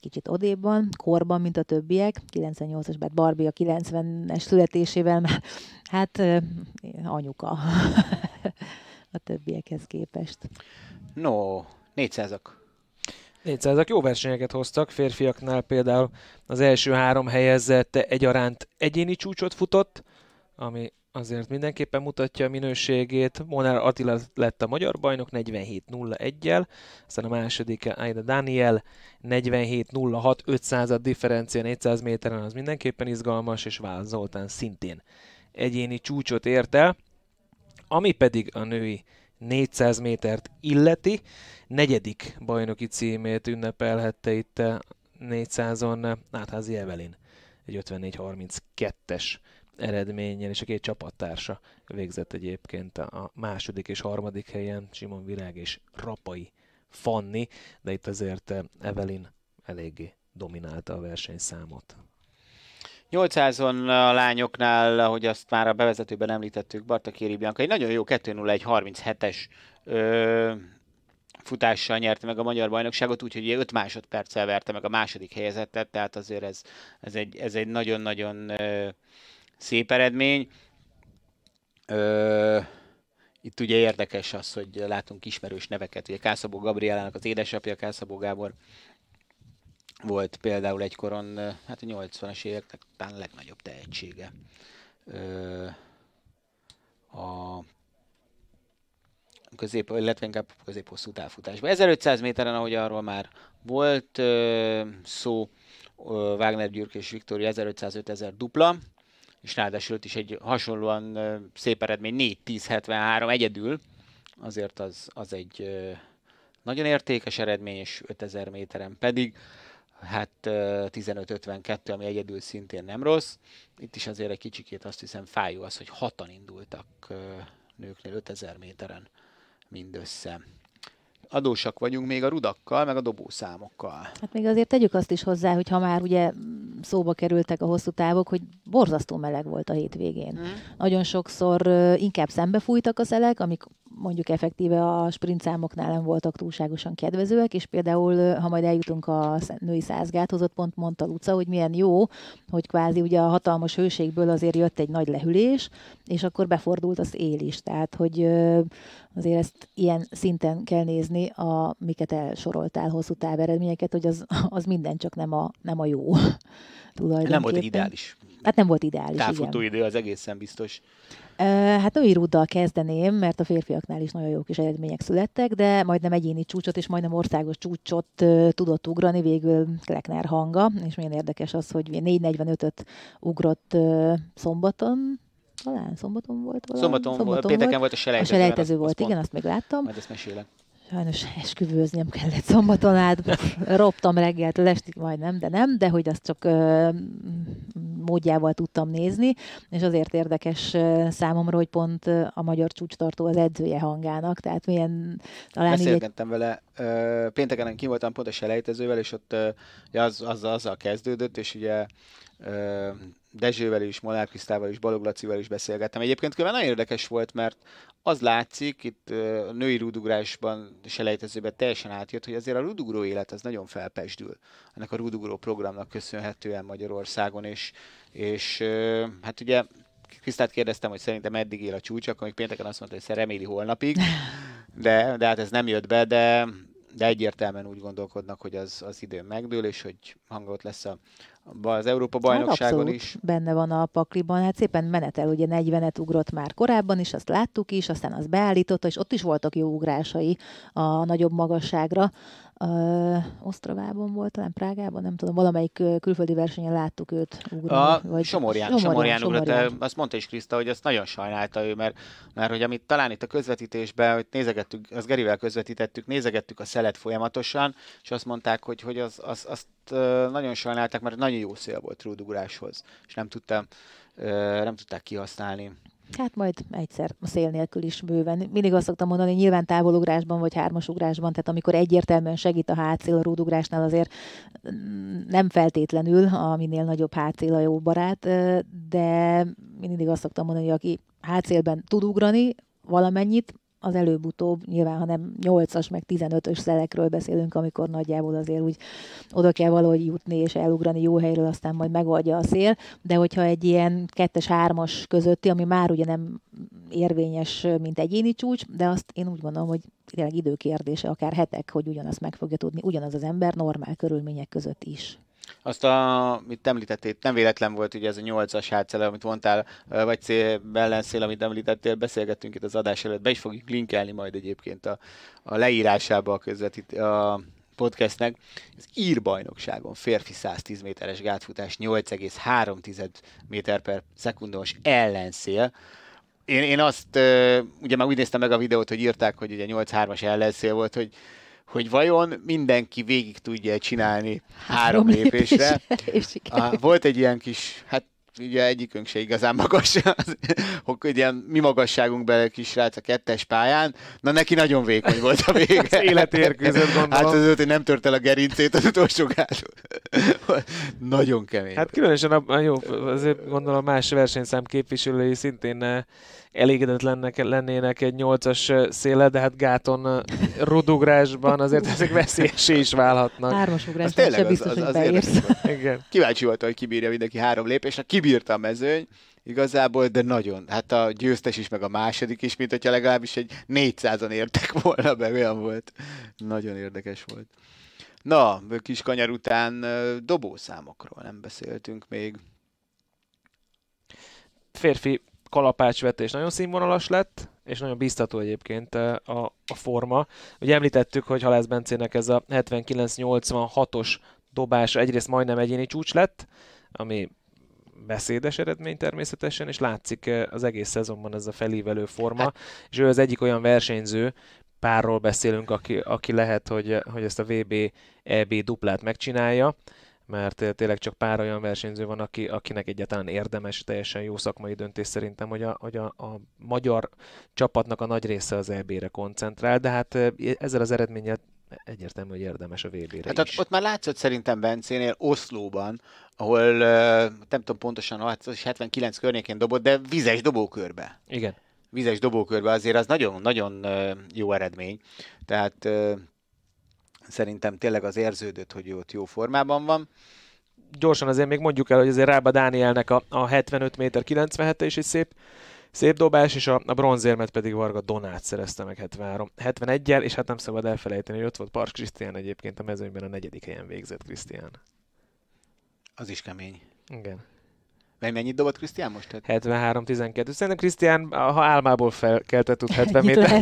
kicsit odébb van, korban, mint a többiek, 98-as, bár Barbie a 90-es születésével már, hát anyuka a többiekhez képest. No, 400-ak. 400-ak jó versenyeket hoztak, férfiaknál például az első három helyezett egyaránt egyéni csúcsot futott, ami azért mindenképpen mutatja a minőségét. Monár Attila lett a magyar bajnok 47-01-jel, aztán a második Aida Daniel 47-06, 500 differencia 400 méteren, az mindenképpen izgalmas, és Vál Zoltán szintén egyéni csúcsot ért el. Ami pedig a női 400 métert illeti, negyedik bajnoki címét ünnepelhette itt 400-on Nátházi Evelin, egy 54-32-es eredménnyel, és a két csapattársa végzett egyébként a második és harmadik helyen, Simon Virág és Rapai Fanni, de itt azért Evelin eléggé dominálta a versenyszámot. 800-on a lányoknál, ahogy azt már a bevezetőben említettük, Barta Kéri Bianca egy nagyon jó 2.01.37-es ö, futással nyerte meg a magyar bajnokságot, úgyhogy 5 másodperccel verte meg a második helyezettet, tehát azért ez, ez, egy, ez egy nagyon-nagyon szép eredmény. Ö, itt ugye érdekes az, hogy látunk ismerős neveket. Ugye Kászabó Gabrielának az édesapja, Kászabó Gábor volt például egykoron, hát a 80-as éveknek talán legnagyobb tehetsége. Ö, a közép, illetve inkább közép-hosszú távfutásban. 1500 méteren, ahogy arról már volt ö, szó, ö, Wagner Gyürk és Viktória 1500-5000 dupla, és ráadásul is egy hasonlóan ö, szép eredmény 4-10-73 egyedül, azért az, az egy ö, nagyon értékes eredmény, és 5000 méteren pedig hát 15-52, ami egyedül szintén nem rossz. Itt is azért egy kicsikét azt hiszem fájó az, hogy hatan indultak nőknél 5000 méteren mindössze. Adósak vagyunk még a rudakkal, meg a dobószámokkal. Hát még azért tegyük azt is hozzá, hogy ha már ugye szóba kerültek a hosszú távok, hogy borzasztó meleg volt a hétvégén. Mm. Nagyon sokszor inkább szembefújtak a szelek, amik mondjuk effektíve a sprint számoknál nem voltak túlságosan kedvezőek, és például, ha majd eljutunk a női százgáthoz, ott pont mondta Luca, hogy milyen jó, hogy kvázi ugye a hatalmas hőségből azért jött egy nagy lehűlés, és akkor befordult az él is. Tehát, hogy azért ezt ilyen szinten kell nézni, a, miket elsoroltál hosszú táveredményeket, hogy az, az minden csak nem a, nem a jó. Nem volt ideális. Hát nem volt ideális, Távfutó idő az egészen biztos. Hát női rúddal kezdeném, mert a férfiaknál is nagyon jó kis eredmények születtek, de majdnem egyéni csúcsot és majdnem országos csúcsot tudott ugrani végül Klekner hanga, és milyen érdekes az, hogy 4.45-öt ugrott szombaton, talán szombaton volt valami? Szombaton, szombaton volt, pénteken volt a selejtező. A selejtező volt, igen, azt még láttam. Majd ezt mesélek. Sajnos esküvőzni nem kellett szombaton át, roptam reggeltől estig majdnem, de nem, de hogy azt csak ö, módjával tudtam nézni, és azért érdekes számomra, hogy pont a magyar csúcstartó az edzője hangának, tehát milyen talán Beszélgettem így... vele, pénteken ki voltam pont a selejtezővel, és ott az, az, azzal kezdődött, és ugye Dezsővel is, Molnár Krisztával is, Balog Lacival is beszélgettem. Egyébként különben nagyon érdekes volt, mert az látszik, itt a női rúdugrásban, selejtezőben teljesen átjött, hogy azért a rúdugró élet az nagyon felpesdül. Ennek a rúdugró programnak köszönhetően Magyarországon, és, és hát ugye Krisztát kérdeztem, hogy szerintem meddig él a csúcs, akkor még pénteken azt mondta, hogy reméli holnapig, de, de hát ez nem jött be, de, de egyértelműen úgy gondolkodnak, hogy az, az idő megdől, és hogy hangot lesz a, az Európa hát bajnokságon hát is. benne van a pakliban, hát szépen menetel, ugye 40-et ugrott már korábban is, azt láttuk is, aztán az beállította, és ott is voltak jó ugrásai a nagyobb magasságra. Uh, Osztravában volt, talán Prágában, nem tudom, valamelyik külföldi versenyen láttuk őt ugrani. A vagy Somorján, Somorján, Somorján, ugrott, Somorján. azt mondta is Kriszta, hogy azt nagyon sajnálta ő, mert, mert hogy amit talán itt a közvetítésben, hogy nézegettük, az Gerivel közvetítettük, nézegettük a szelet folyamatosan, és azt mondták, hogy, hogy az, az, azt nagyon sajnálták, mert nagyon jó szél volt rúdugráshoz, és nem tudtam, nem tudták kihasználni Hát majd egyszer a szél nélkül is bőven. Mindig azt szoktam mondani, nyilván távolugrásban vagy hármasugrásban, tehát amikor egyértelműen segít a hátszél a rúdugrásnál azért mm, nem feltétlenül a minél nagyobb hátszél a jó barát, de mindig azt szoktam mondani, hogy aki hátszélben tud ugrani valamennyit, az előbb-utóbb, nyilván ha nem 8-as, meg 15-ös szelekről beszélünk, amikor nagyjából azért úgy oda kell valahogy jutni és elugrani jó helyről, aztán majd megoldja a szél, de hogyha egy ilyen 2-3-as közötti, ami már ugye nem érvényes, mint egyéni csúcs, de azt én úgy gondolom, hogy tényleg időkérdése, akár hetek, hogy ugyanazt meg fogja tudni, ugyanaz az ember normál körülmények között is. Azt, a, amit említettél, nem véletlen volt ugye ez a nyolcas hátszele, amit mondtál, vagy cél, ellenszél, amit említettél, beszélgettünk itt az adás előtt, be is fogjuk linkelni majd egyébként a, a leírásába a közvetít, a podcastnek. Az írbajnokságon férfi 110 méteres gátfutás 8,3 méter per szekundos ellenszél. Én, én azt, ugye már úgy néztem meg a videót, hogy írták, hogy ugye 8-3-as ellenszél volt, hogy hogy vajon mindenki végig tudja csinálni három, három lépésre. lépésre volt egy ilyen kis, hát ugye egyikünk se igazán magas, hogy ilyen mi magasságunk bele kis rác a kettes pályán, na neki nagyon vékony volt a vége. az életérkőzött gondolom. Hát az hogy nem tört el a gerincét az utolsó nagyon kemény. Hát különösen a, jó, azért gondolom más versenyszám képviselői szintén eh, elégedetlennek lennének egy nyolcas széle, de hát gáton rudugrásban azért ezek veszélyesé is válhatnak. Hármas ugrásban sem biztos, az, az, hogy beérsz. Igen. Kíváncsi volt, hogy kibírja mindenki három lépésre. Kibírta a mezőny, igazából, de nagyon. Hát a győztes is, meg a második is, mint hogyha legalábbis egy 400-an értek volna be, olyan volt. Nagyon érdekes volt. Na, kis kanyar után dobószámokról nem beszéltünk még. Férfi kalapácsvetés nagyon színvonalas lett, és nagyon biztató egyébként a, a forma. Ugye említettük, hogy Halász Bencének ez a 79-86-os dobása egyrészt majdnem egyéni csúcs lett, ami beszédes eredmény természetesen, és látszik az egész szezonban ez a felívelő forma, hát. és ő az egyik olyan versenyző, párról beszélünk, aki, aki lehet, hogy, hogy ezt a VB EB duplát megcsinálja, mert tényleg csak pár olyan versenyző van, aki, akinek egyáltalán érdemes, teljesen jó szakmai döntés szerintem, hogy a, hogy a, a magyar csapatnak a nagy része az EB-re koncentrál, de hát ezzel az eredménnyel egyértelmű, hogy érdemes a VB-re hát is. Ott, ott már látszott szerintem Bencénél Oszlóban, ahol nem tudom pontosan, 79 környékén dobott, de vizes dobókörbe. Igen. Vizes dobókörbe azért az nagyon-nagyon jó eredmény. Tehát szerintem tényleg az érződött, hogy ott jó formában van. Gyorsan azért még mondjuk el, hogy azért Rába Dánielnek a, a 75 méter 97 is egy szép, szép dobás, és a, a bronzérmet pedig Varga Donát szerezte meg 73, 71-jel, és hát nem szabad elfelejteni, hogy ott volt Pars Krisztián egyébként a mezőnyben a negyedik helyen végzett Krisztián. Az is kemény. Igen. Mely mennyit dobott Krisztián most? 73-12. Szerintem Krisztián, ha álmából felkeltett, tud 70 méter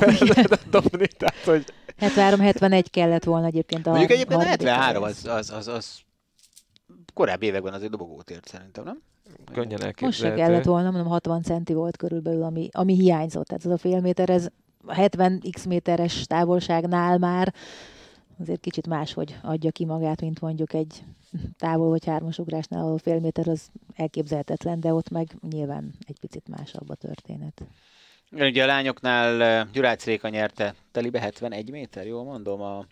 dobni, tehát hogy... 73-71 kellett volna egyébként a Mondjuk egyébként a 73 az, az, az, az korábbi években azért dobogót ért szerintem, nem? Könnyen elképzelhető. Most se kellett volna, mondom 60 centi volt körülbelül, ami, ami hiányzott. Tehát ez a fél méter, ez 70 x méteres távolságnál már azért kicsit máshogy adja ki magát, mint mondjuk egy távol vagy hármas ugrásnál, ahol fél méter az elképzelhetetlen, de ott meg nyilván egy picit másabb a történet. Ugye a lányoknál Gyurács Réka nyerte telibe 71 méter, jól mondom, a,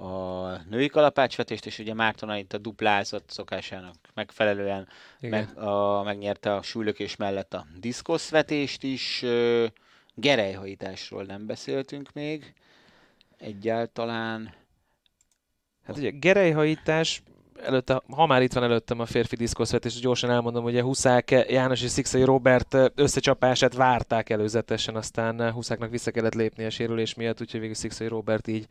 a női kalapácsvetést, és ugye Mártona itt a duplázott szokásának megfelelően meg, a, megnyerte a súlylökés mellett a diszkoszvetést is. Gerejhajításról nem beszéltünk még egyáltalán. Hát ugye gerejhajítás előtte, ha már itt van előttem a férfi diszkoszvetés, gyorsan elmondom, hogy a Huszák János és Szikszai Robert összecsapását várták előzetesen, aztán Huszáknak vissza kellett lépni a sérülés miatt, úgyhogy végül Szikszai Robert így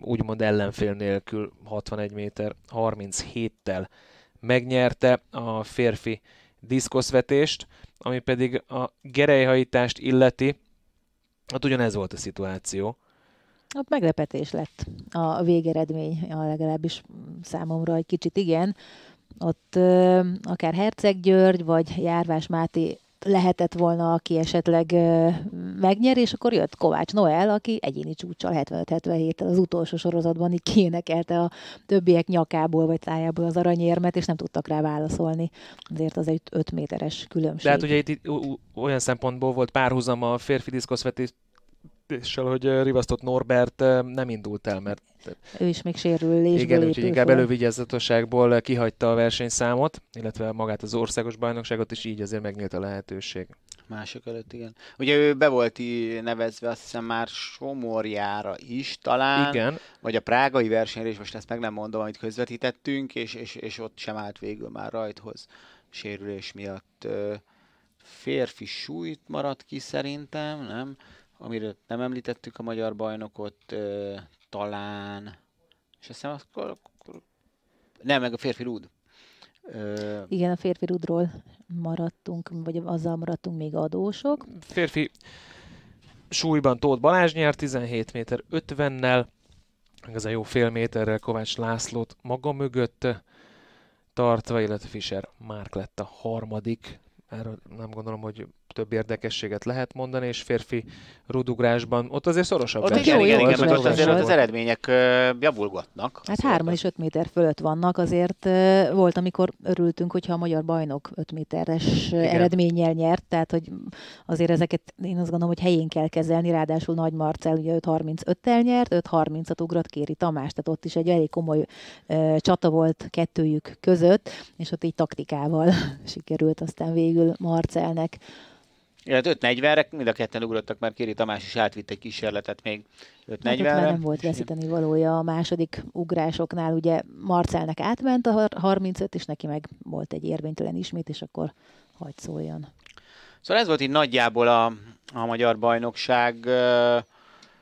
úgymond ellenfél nélkül 61 méter 37-tel megnyerte a férfi diszkoszvetést, ami pedig a gerejhajítást illeti, hát ugyanez volt a szituáció ott meglepetés lett a végeredmény, a legalábbis számomra egy kicsit igen. Ott ö, akár Herceg György, vagy Járvás Máté lehetett volna, aki esetleg ö, megnyer, és akkor jött Kovács Noel, aki egyéni csúcsal 75-77-tel az utolsó sorozatban így kiénekelte a többiek nyakából vagy tájából az aranyérmet, és nem tudtak rá válaszolni. Azért az egy 5 méteres különbség. De hát ugye itt, olyan szempontból volt párhuzam a férfi diszkoszvetés és hogy rivasztott Norbert nem indult el, mert... Ő is még sérülésből Igen, úgyhogy inkább elővigyázatosságból kihagyta a versenyszámot, illetve magát az országos bajnokságot, és így azért megnyílt a lehetőség. Mások előtt, igen. Ugye ő be volt nevezve azt hiszem már Somorjára is talán, igen. vagy a prágai versenyre is, most ezt meg nem mondom, amit közvetítettünk, és, és, és ott sem állt végül már rajthoz sérülés miatt. Férfi súlyt maradt ki szerintem, nem? Amiről nem említettük a magyar bajnokot, ö, talán, és azt hiszem akkor, akkor nem, meg a férfi rúd. Ö... Igen, a férfi rúdról maradtunk, vagy azzal maradtunk még adósok. Férfi súlyban Tóth Balázs nyert 17 méter 50-nel, ez a jó fél méterrel Kovács Lászlót maga mögött tartva, illetve Fischer Márk lett a harmadik. Erről nem gondolom, hogy több érdekességet lehet mondani, és férfi rudugrásban ott azért szorosabb ott igen, igen, igen, meg ott azért az eredmények javulgatnak. Hát három és öt méter fölött vannak, azért volt, amikor örültünk, hogyha a magyar bajnok öt méteres igen. eredménnyel nyert, tehát hogy azért ezeket én azt gondolom, hogy helyén kell kezelni, ráadásul Nagy Marcel ugye 5.35-tel nyert, 5.30-at ugrott Kéri Tamás, tehát ott is egy elég komoly csata volt kettőjük között, és ott így taktikával sikerült aztán végül Marcelnek illetve 5.40-re, mind a ketten ugrottak, mert Kéri Tamás is átvitt egy kísérletet még 5.40-re. Hát nem volt veszíteni valója a második ugrásoknál, ugye Marcelnek átment a 35, és neki meg volt egy érvénytelen ismét, és akkor hagyd szóljon. Szóval ez volt így nagyjából a, a magyar bajnokság.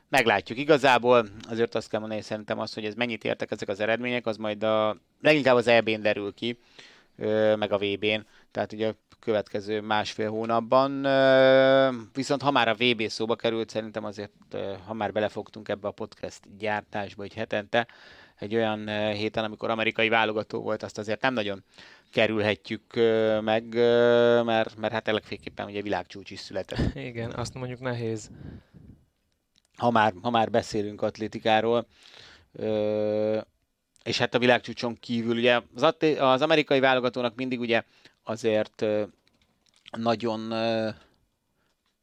Meglátjuk igazából, azért azt kell mondani, szerintem az, hogy ez mennyit értek ezek az eredmények, az majd a, leginkább az EB-n derül ki, meg a VB-n. Tehát ugye következő másfél hónapban. Viszont ha már a VB szóba került, szerintem azért, ha már belefogtunk ebbe a podcast gyártásba egy hetente, egy olyan héten, amikor amerikai válogató volt, azt azért nem nagyon kerülhetjük meg, mert, mert hát legféleképpen ugye világcsúcs is született. Igen, azt mondjuk nehéz. Ha már, ha már beszélünk atlétikáról, és hát a világcsúcson kívül ugye az, az amerikai válogatónak mindig ugye azért nagyon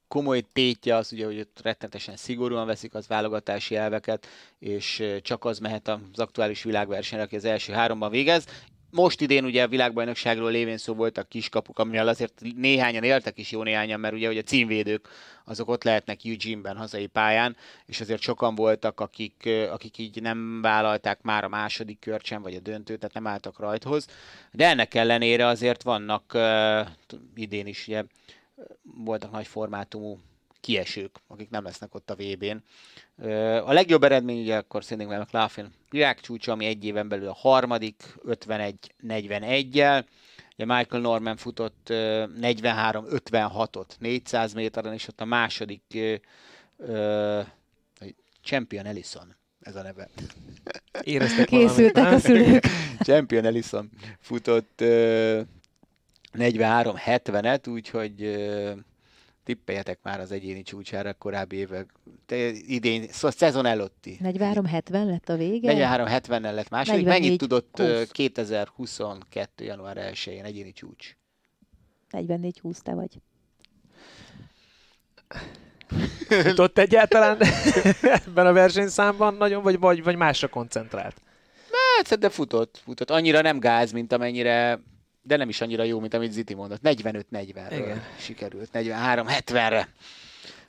komoly tétje az ugye, hogy ott rettenetesen szigorúan veszik az válogatási elveket, és csak az mehet az aktuális világversenyre, aki az első háromban végez. Most idén ugye a világbajnokságról lévén szó voltak kiskapuk, amivel azért néhányan éltek is jó néhányan, mert ugye, hogy a címvédők azok ott lehetnek Eugene-ben, hazai pályán, és azért sokan voltak, akik, akik így nem vállalták már a második körcsen, vagy a döntőt, tehát nem álltak rajthoz. De ennek ellenére azért vannak uh, idén is ugye, voltak nagy formátumú kiesők, akik nem lesznek ott a VB-n. A legjobb eredmény ugye akkor szerintem McLaughlin világcsúcsa, ami egy éven belül a harmadik, 51-41-jel. Ugye Michael Norman futott 43-56-ot 400 méteren, és ott a második uh, Champion Ellison ez a neve. Éreztek Készültek valamit, a szülők. Champion Ellison futott uh, 43-70-et, úgyhogy uh, tippeljetek már az egyéni csúcsára korábbi évek. Te idén, szóval szezon előtti. 43-70 lett a vége? 43-70-nel lett második. Mennyit tudott 20. 2022. január 1-én egyéni csúcs? 44-20 te vagy. Futott egyáltalán ebben a versenyszámban nagyon, vagy, vagy, vagy másra koncentrált? Hát, de futott, futott. Annyira nem gáz, mint amennyire de nem is annyira jó, mint amit Ziti mondott. 45-40-ről sikerült, 43-70-re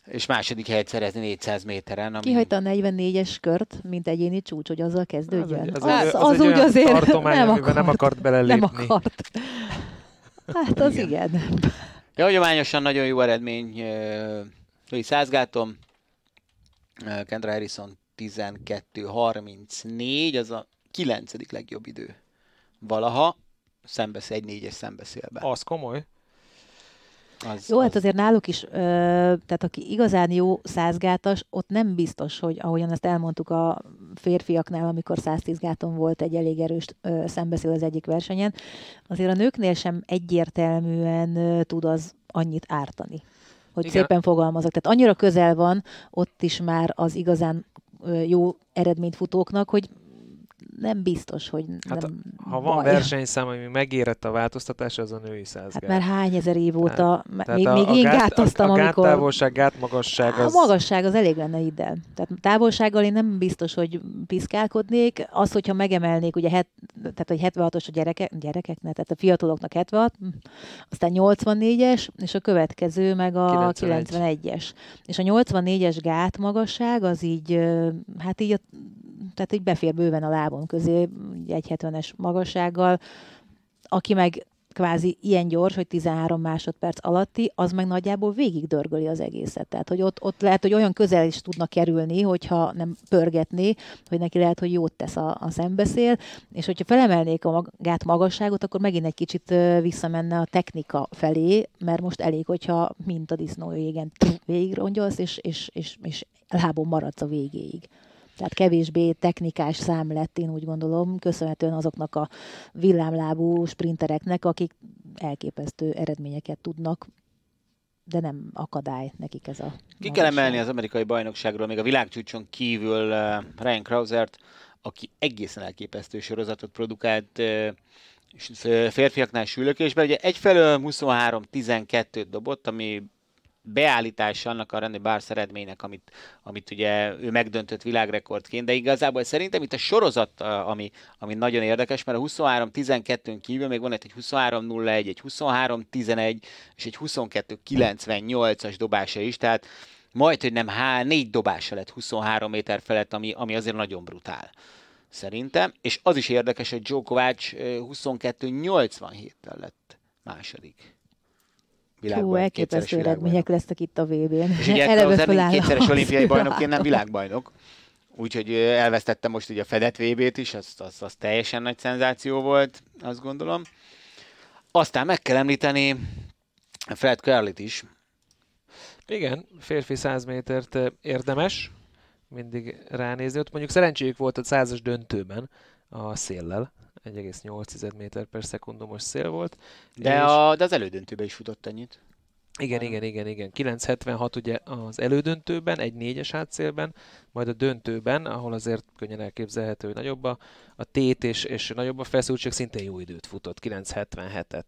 és második helyet szerezni 400 méteren. Ami... Kihagyta a 44-es kört, mint egyéni csúcs, hogy azzal kezdődjön. Az, az, az, az, az úgy azért tartomány, nem akart, nem akart belelépni. Nem akart. Hát az igen. igen. Ja, hagyományosan nagyon jó eredmény. Louis Százgátom, Kendra Harrison 12-34, az a kilencedik legjobb idő valaha szembesz, egy négyes szembeszélbe. Az komoly. Az, jó, hát az... hát azért náluk is, ö, tehát aki igazán jó százgátas, ott nem biztos, hogy ahogyan ezt elmondtuk a férfiaknál, amikor 110 gáton volt egy elég erős ö, szembeszél az egyik versenyen, azért a nőknél sem egyértelműen ö, tud az annyit ártani. hogy Igen. szépen fogalmazok. Tehát annyira közel van ott is már az igazán jó eredményfutóknak, hogy nem biztos, hogy hát, nem Ha van baj. versenyszám, ami megérett a változtatás, az a női százgát. Hát már hány ezer év óta, hát, még, még a én gát, gátoztam, a, a amikor... gáttávolság, gátmagasság az... A magasság az elég lenne ide. Tehát távolsággal én nem biztos, hogy piszkálkodnék. Az, hogyha megemelnék, ugye, het, tehát hogy 76-os a gyerekek, gyerekeknek, tehát a fiataloknak 76, hm, aztán 84-es, és a következő meg a 91. 91-es. És a 84-es gátmagasság az így, hát így a tehát így befér bőven a lábon közé, egy 70-es magassággal. Aki meg kvázi ilyen gyors, hogy 13 másodperc alatti, az meg nagyjából végig dörgöli az egészet. Tehát, hogy ott, ott lehet, hogy olyan közel is tudna kerülni, hogyha nem pörgetné, hogy neki lehet, hogy jót tesz a, a szembeszél, és hogyha felemelnék a magát magasságot, akkor megint egy kicsit visszamenne a technika felé, mert most elég, hogyha mint a disznó végen végig rongyolsz, és, és, és, és lábon maradsz a végéig tehát kevésbé technikás szám lett, én úgy gondolom, köszönhetően azoknak a villámlábú sprintereknek, akik elképesztő eredményeket tudnak de nem akadály nekik ez a Ki kell emelni az amerikai bajnokságról, még a világcsúcson kívül uh, Ryan Krausert, aki egészen elképesztő sorozatot produkált uh, férfiaknál sülökésben. Ugye egyfelől 23-12-t dobott, ami beállítása annak a René Bars eredménynek, amit, amit ugye ő megdöntött világrekordként, de igazából szerintem itt a sorozat, ami, ami nagyon érdekes, mert a 23-12-ön kívül még van egy 23-01, egy 23-11 és egy 22-98-as dobása is, tehát majd, hogy nem há, négy dobása lett 23 méter felett, ami, ami azért nagyon brutál szerintem, és az is érdekes, hogy Djokovic 22-87-tel lett második világban. Hú, elképesztő eredmények lesznek itt a VB-n. És ugye Eleve kétszeres olimpiai bajnokként nem világbajnok. Úgyhogy elvesztette most ugye a fedett VB-t is, az, az, az teljesen nagy szenzáció volt, azt gondolom. Aztán meg kell említeni Fred Curlit is. Igen, férfi 100 métert érdemes mindig ránézni. Ott mondjuk szerencséjük volt a százas döntőben a széllel, 1,8 méter per szekundumos szél volt. De, és... a, de az elődöntőben is futott ennyit. Igen, igen, igen, igen. 976 ugye az elődöntőben, egy négyes átszélben, majd a döntőben, ahol azért könnyen elképzelhető, hogy nagyobb a, a tét és, és nagyobb a feszültség, szintén jó időt futott, 977-et.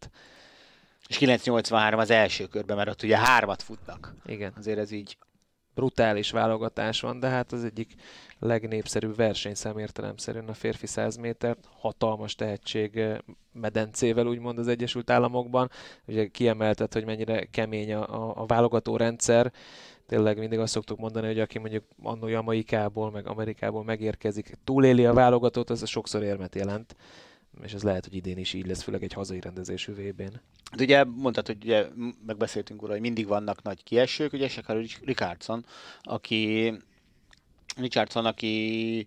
És 983 az első körben, mert ott ugye hármat futnak. Igen. Azért ez így brutális válogatás van, de hát az egyik legnépszerűbb versenyszám értelemszerűen a férfi 100 méter, hatalmas tehetség eh, medencével úgymond az Egyesült Államokban. Ugye kiemeltet, hogy mennyire kemény a, a, a válogató rendszer, tényleg mindig azt szoktuk mondani, hogy aki mondjuk annó Jamaikából, meg Amerikából megérkezik, túléli a válogatót, az sokszor érmet jelent és ez lehet, hogy idén is így lesz, főleg egy hazai rendezésű VB-n. Hát ugye mondtad, hogy ugye megbeszéltünk róla, hogy mindig vannak nagy kiesők, ugye Shakar Richardson, aki Richardson, aki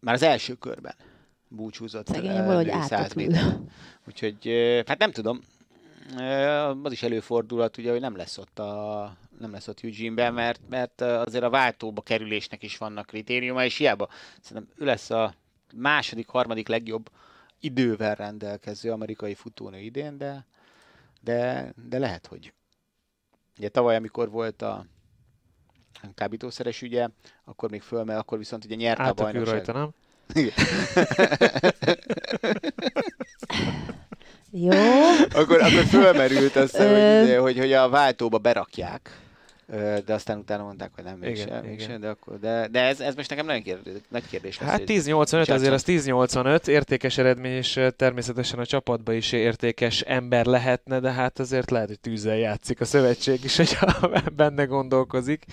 már az első körben búcsúzott. Szegény valahogy 100 méter. Úgyhogy, hát nem tudom, az is előfordulhat, ugye, hogy nem lesz ott a nem lesz ott Eugene-ben, mert, mert azért a váltóba kerülésnek is vannak kritériuma, és hiába szerintem ő lesz a második, harmadik legjobb idővel rendelkező amerikai futónő idén, de, de, de lehet, hogy ugye tavaly, amikor volt a kábítószeres ügye, akkor még föl, mert akkor viszont ugye nyerte a bajnokság. rajta, nem? Jó. akkor, akkor fölmerült az, hogy, hogy, hogy a váltóba berakják de aztán utána mondták, hogy nem, mégsem, igen, mégsem igen. de, akkor, de, de ez, ez most nekem nagyon kérdés, nagy kérdés lesz. Hát 10-85, azért az 10-85, értékes eredmény, és természetesen a csapatba is értékes ember lehetne, de hát azért lehet, hogy tűzzel játszik a szövetség is, hogyha benne gondolkozik.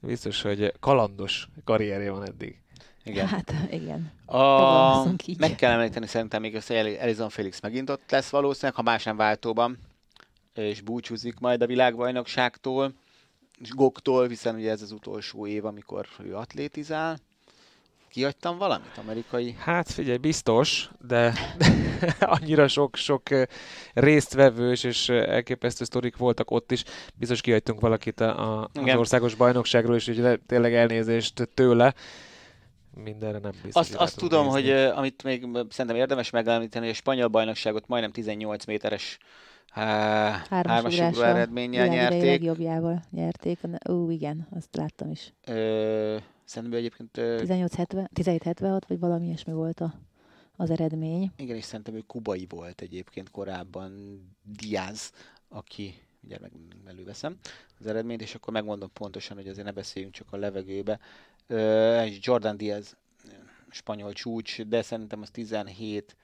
Biztos, hogy kalandos karrierje van eddig. Igen. Hát, igen. A... Meg kell említeni szerintem még hogy Elizon Felix megint ott lesz valószínűleg, ha más nem váltóban, és búcsúzik majd a világbajnokságtól. Goktól, hiszen ugye ez az utolsó év, amikor ő atlétizál. Kiadtam valamit amerikai? Hát figyelj, biztos, de annyira sok-sok résztvevős és elképesztő sztorik voltak ott is. Biztos kihagytunk valakit a, a, az országos bajnokságról, és ugye tényleg elnézést tőle mindenre nem biztos. Azt, azt tudom, nézni. hogy amit még szerintem érdemes megemlíteni, hogy a spanyol bajnokságot majdnem 18 méteres hármas ugró eredménnyel nyerték. legjobbjával nyerték. Ó, igen, azt láttam is. Ö, szerintem egyébként... 1776 vagy valami ilyesmi volt a, az eredmény. Igen, és szerintem ő kubai volt egyébként korábban Diaz, aki ugye meg előveszem az eredményt, és akkor megmondom pontosan, hogy azért ne beszéljünk csak a levegőbe. Ö, Jordan Diaz, spanyol csúcs, de szerintem az 17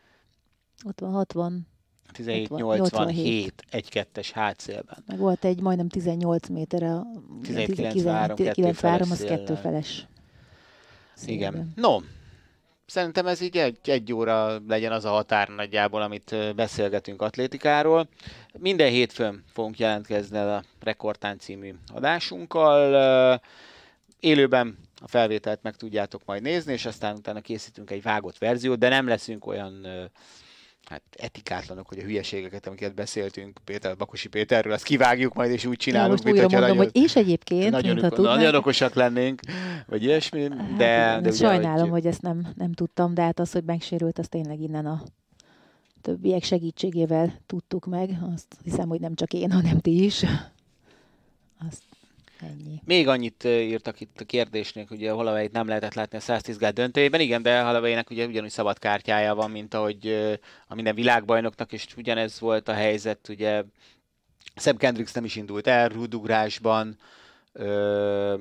ott van 60. 17-87, egy-kettes hátszélben. Meg volt egy majdnem 18 méter a 19-3, az kettő feles. Szélben. Igen. No, szerintem ez így egy, egy óra legyen az a határ nagyjából, amit beszélgetünk atlétikáról. Minden hétfőn fogunk jelentkezni a Rekordtán című adásunkkal. Élőben a felvételt meg tudjátok majd nézni, és aztán utána készítünk egy vágott verziót, de nem leszünk olyan hát etikátlanok, hogy a hülyeségeket, amiket beszéltünk Péter, Bakosi Péterről, azt kivágjuk majd, és úgy csinálunk, ja, mint hogyha mondom, nagyon, hogy és egyébként, nagyon, mint ha nagyon okosak lennénk, vagy ilyesmi, hát, de... Hát, de ugye, sajnálom, hogy... hogy ezt nem, nem tudtam, de hát az, hogy megsérült, az tényleg innen a többiek segítségével tudtuk meg. Azt hiszem, hogy nem csak én, hanem ti is. Azt Ennyi. Még annyit írtak itt a kérdésnél, ugye Holloway nem lehetett látni a 110 gál döntőjében. Igen, de Holloway-nek ugye ugyanúgy szabad kártyája van, mint ahogy a minden világbajnoknak, és ugyanez volt a helyzet, ugye Seb Kendricks nem is indult el rúdugrásban,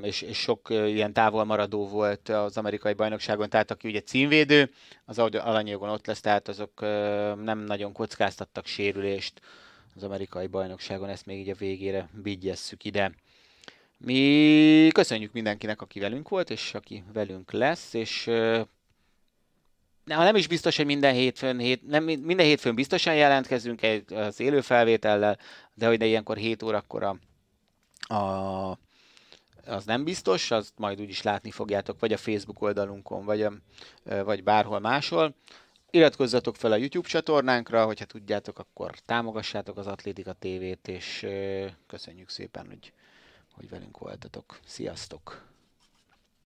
és, és sok ilyen távolmaradó volt az amerikai bajnokságon, tehát aki ugye címvédő, az alanyogon ott lesz, tehát azok nem nagyon kockáztattak sérülést az amerikai bajnokságon, ezt még így a végére vigyesszük ide. Mi köszönjük mindenkinek, aki velünk volt, és aki velünk lesz, és ha nem is biztos, hogy minden hétfőn, hét, nem, minden hétfőn biztosan jelentkezünk egy, az élő felvétellel, de hogy de ilyenkor 7 órakor a, a, az nem biztos, azt majd úgyis látni fogjátok, vagy a Facebook oldalunkon, vagy, a, vagy bárhol máshol. Iratkozzatok fel a YouTube csatornánkra, hogyha tudjátok, akkor támogassátok az Atlétika TV-t, és köszönjük szépen, hogy hogy velünk voltatok. Sziasztok!